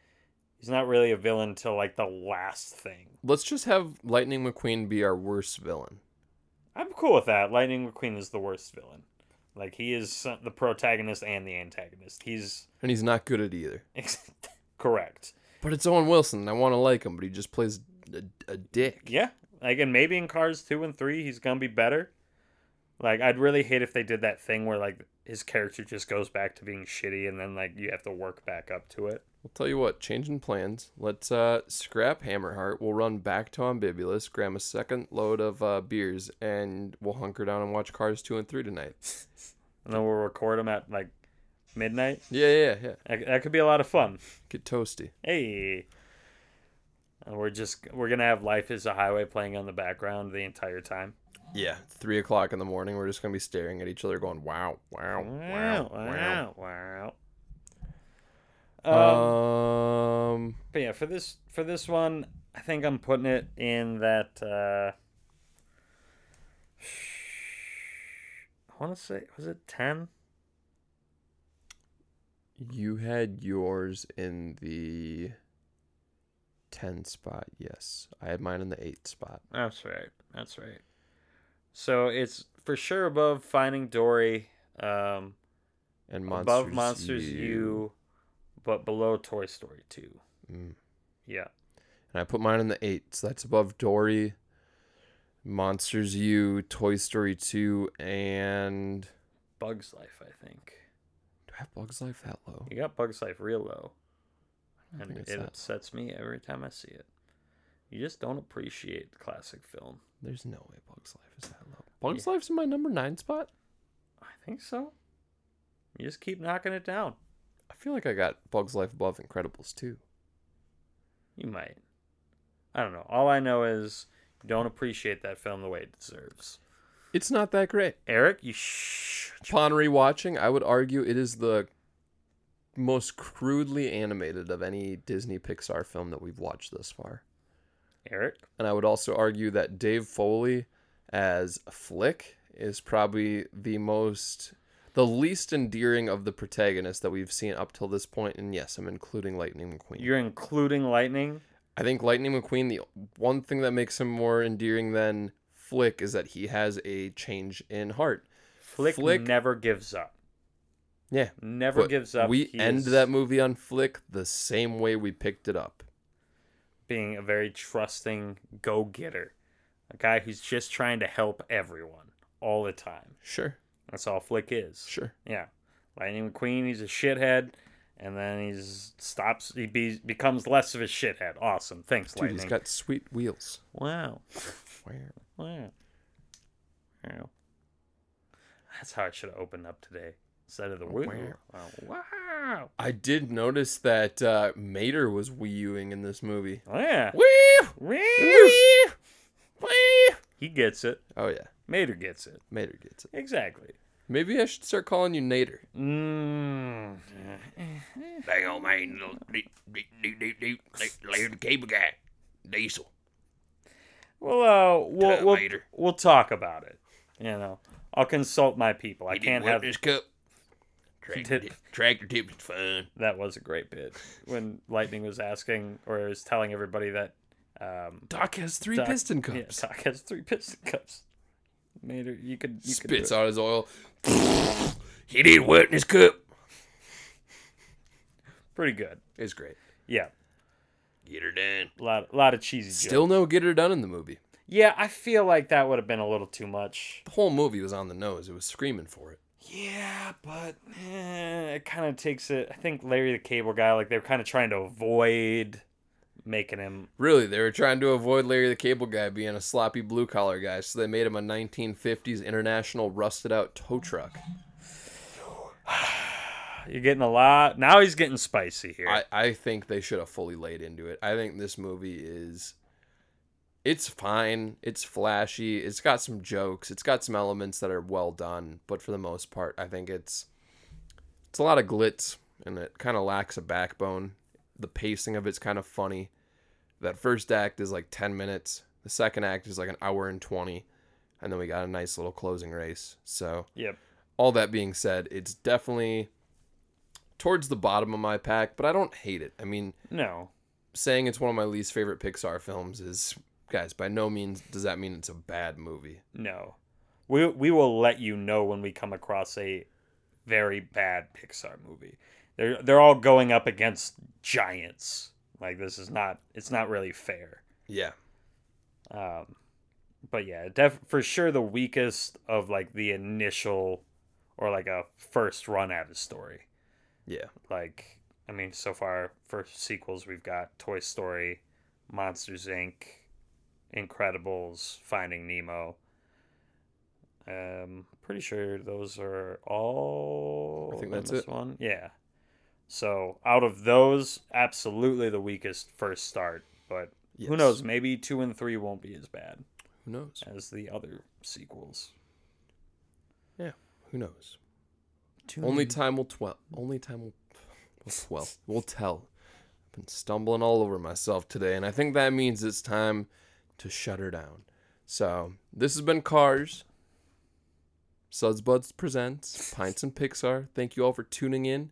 he's not really a villain till like the last thing. Let's just have Lightning McQueen be our worst villain. I'm cool with that. Lightning McQueen is the worst villain. Like he is the protagonist and the antagonist. He's And he's not good at either. correct. But it's Owen Wilson. I want to like him, but he just plays a, a dick. Yeah, like and maybe in Cars two and three he's gonna be better. Like I'd really hate if they did that thing where like his character just goes back to being shitty and then like you have to work back up to it. I'll tell you what, changing plans. Let's uh, scrap Hammerheart. We'll run back to Ambibulous, grab a second load of uh, beers, and we'll hunker down and watch Cars 2 and 3 tonight. And then we'll record them at like midnight. Yeah, yeah, yeah. That, that could be a lot of fun. Get toasty. Hey. And we're just we're gonna have Life is a Highway playing on the background the entire time. Yeah, 3 o'clock in the morning, we're just going to be staring at each other going, wow, wow, wow, wow, wow. wow. Um, Um, But yeah, for this for this one, I think I'm putting it in that. Uh, I want to say, was it ten? you had yours in the 10 spot, yes. I had mine in the 8 spot. That's right. That's right. So it's for sure above Finding Dory, um, And Monsters above Monsters U, but below Toy Story two. Mm. Yeah. and I put mine in the eight. So that's above Dory, Monsters U, Toy Story 2, and Bugs Life, I think. do I have Bugs Life that low? You got Bugs Life real low. And it upsets me every time I see it. You just don't appreciate the classic film. There's no way Bugs Life is that low. Bugs Life's in my number nine spot. I think so. You just keep knocking it down. I feel like I got Bugs Life above Incredibles too. You might. I don't know. All I know is you don't appreciate that film the way it deserves. It's not that great. Eric, you shh. Upon rewatching, I would argue it is the most crudely animated of any Disney Pixar film that we've watched thus far. Eric, And I would also argue that Dave Foley as Flik is probably the most the least endearing of the protagonists that we've seen up till this point and yes, I'm including Lightning McQueen. you're including Lightning. I think Lightning McQueen the one thing that makes him more endearing than Flik is that he has a change in heart. Flik, Flik- never gives up. Yeah. Never but gives up. We He end that movie on Flik the same way we picked it up. being a very trusting go-getter, a guy who's just trying to help everyone all the time. Sure. That's all Flik is. Sure. Yeah, Lightning McQueen. He's a shithead, and then he's stops. He be, becomes less of a shithead. Awesome. Thanks, Dude, Lightning. he's got sweet wheels. Wow. Where? Wow. Wow. That's how it should have opened up today. Instead of the woo. Wow. Wow. I did notice that uh, Mater was wee-ing in this movie. Oh, yeah. Wee! Wee! Wee! He gets it. Oh yeah, Mater gets it. Mater gets it. Exactly. Maybe I should start calling you Nader. Mm. Dang old man, little deep, deep, deep, deep, deep, layer the cable guy, Diesel. Well, uh, we'll, Tell we'll, later. we'll talk about it. You know, I'll consult my people. I He can't have. this cup. Tractor, did- tip, tractor tip is fun. That was a great bit when Lightning was asking or was telling everybody that um, Doc has three Doc- piston cups. yeah. Doc has three piston cups. Mater, you could you Spits it. out his oil. He didn't wet his cup. pretty good. It's great. Yeah, Get her done. a lot, a lot of cheesy. Still jokes. no get her done in the movie. Yeah, I feel like that would have been a little too much. The whole movie was on the nose. It was screaming for it. Yeah, but eh, it kind of takes it. I think Larry the Cable Guy, like they're kind of trying to avoid making him. Really, they were trying to avoid Larry the Cable Guy being a sloppy blue collar guy, so they made him a 1950s international rusted out tow truck. You're getting a lot. Now he's getting spicy here. I, I think they should have fully laid into it. I think this movie is it's fine. It's flashy. It's got some jokes. It's got some elements that are well done, but for the most part, I think it's it's a lot of glitz and it kind of lacks a backbone. The pacing of it's kind of funny. That first act is like 10 minutes. The second act is like an hour and 20. And then we got a nice little closing race. So, yep. all that being said, it's definitely towards the bottom of my pack, but I don't hate it. I mean, No. saying it's one of my least favorite Pixar films is, guys, by no means does that mean it's a bad movie. No. We we will let you know when we come across a very bad Pixar movie. They're they're all going up against giants. Like this is not it's not really fair. Yeah. Um but yeah, def- for sure the weakest of like the initial or like a first run at a story. Yeah. Like I mean, so far for sequels we've got Toy Story, Monsters Inc., Incredibles, Finding Nemo. Um, pretty sure those are all. I think that's it. One, yeah. So out of those, absolutely the weakest first start. But who knows? Maybe two and three won't be as bad Who knows? as the other sequels. Yeah. Who knows? Two Only time will tell. Only time will, tell. Will tell. I've been stumbling all over myself today, and I think that means it's time to shut her down. So this has been Cars. Suds Buds presents Pints and Pixar. Thank you all for tuning in.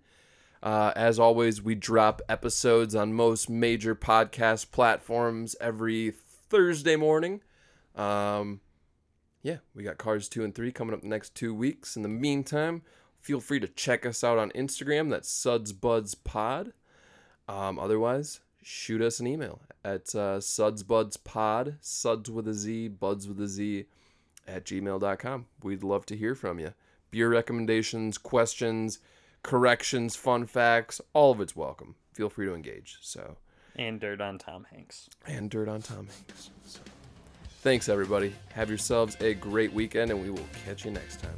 Uh, as always, we drop episodes on most major podcast platforms every Thursday morning. Um, yeah, we got Cars 2 and 3 coming up the next two weeks. In the meantime, feel free to check us out on Instagram. That's Suds Buds Pod. Um, otherwise, shoot us an email at uh, sudsbudspod, suds with a Z, buds with a Z, at gmail.com. We'd love to hear from you. Beer recommendations, questions, corrections, fun facts, all of it's welcome. Feel free to engage. So And dirt on Tom Hanks. and dirt on Tom Hanks. So, thanks everybody. Have yourselves a great weekend, and we will catch you next time.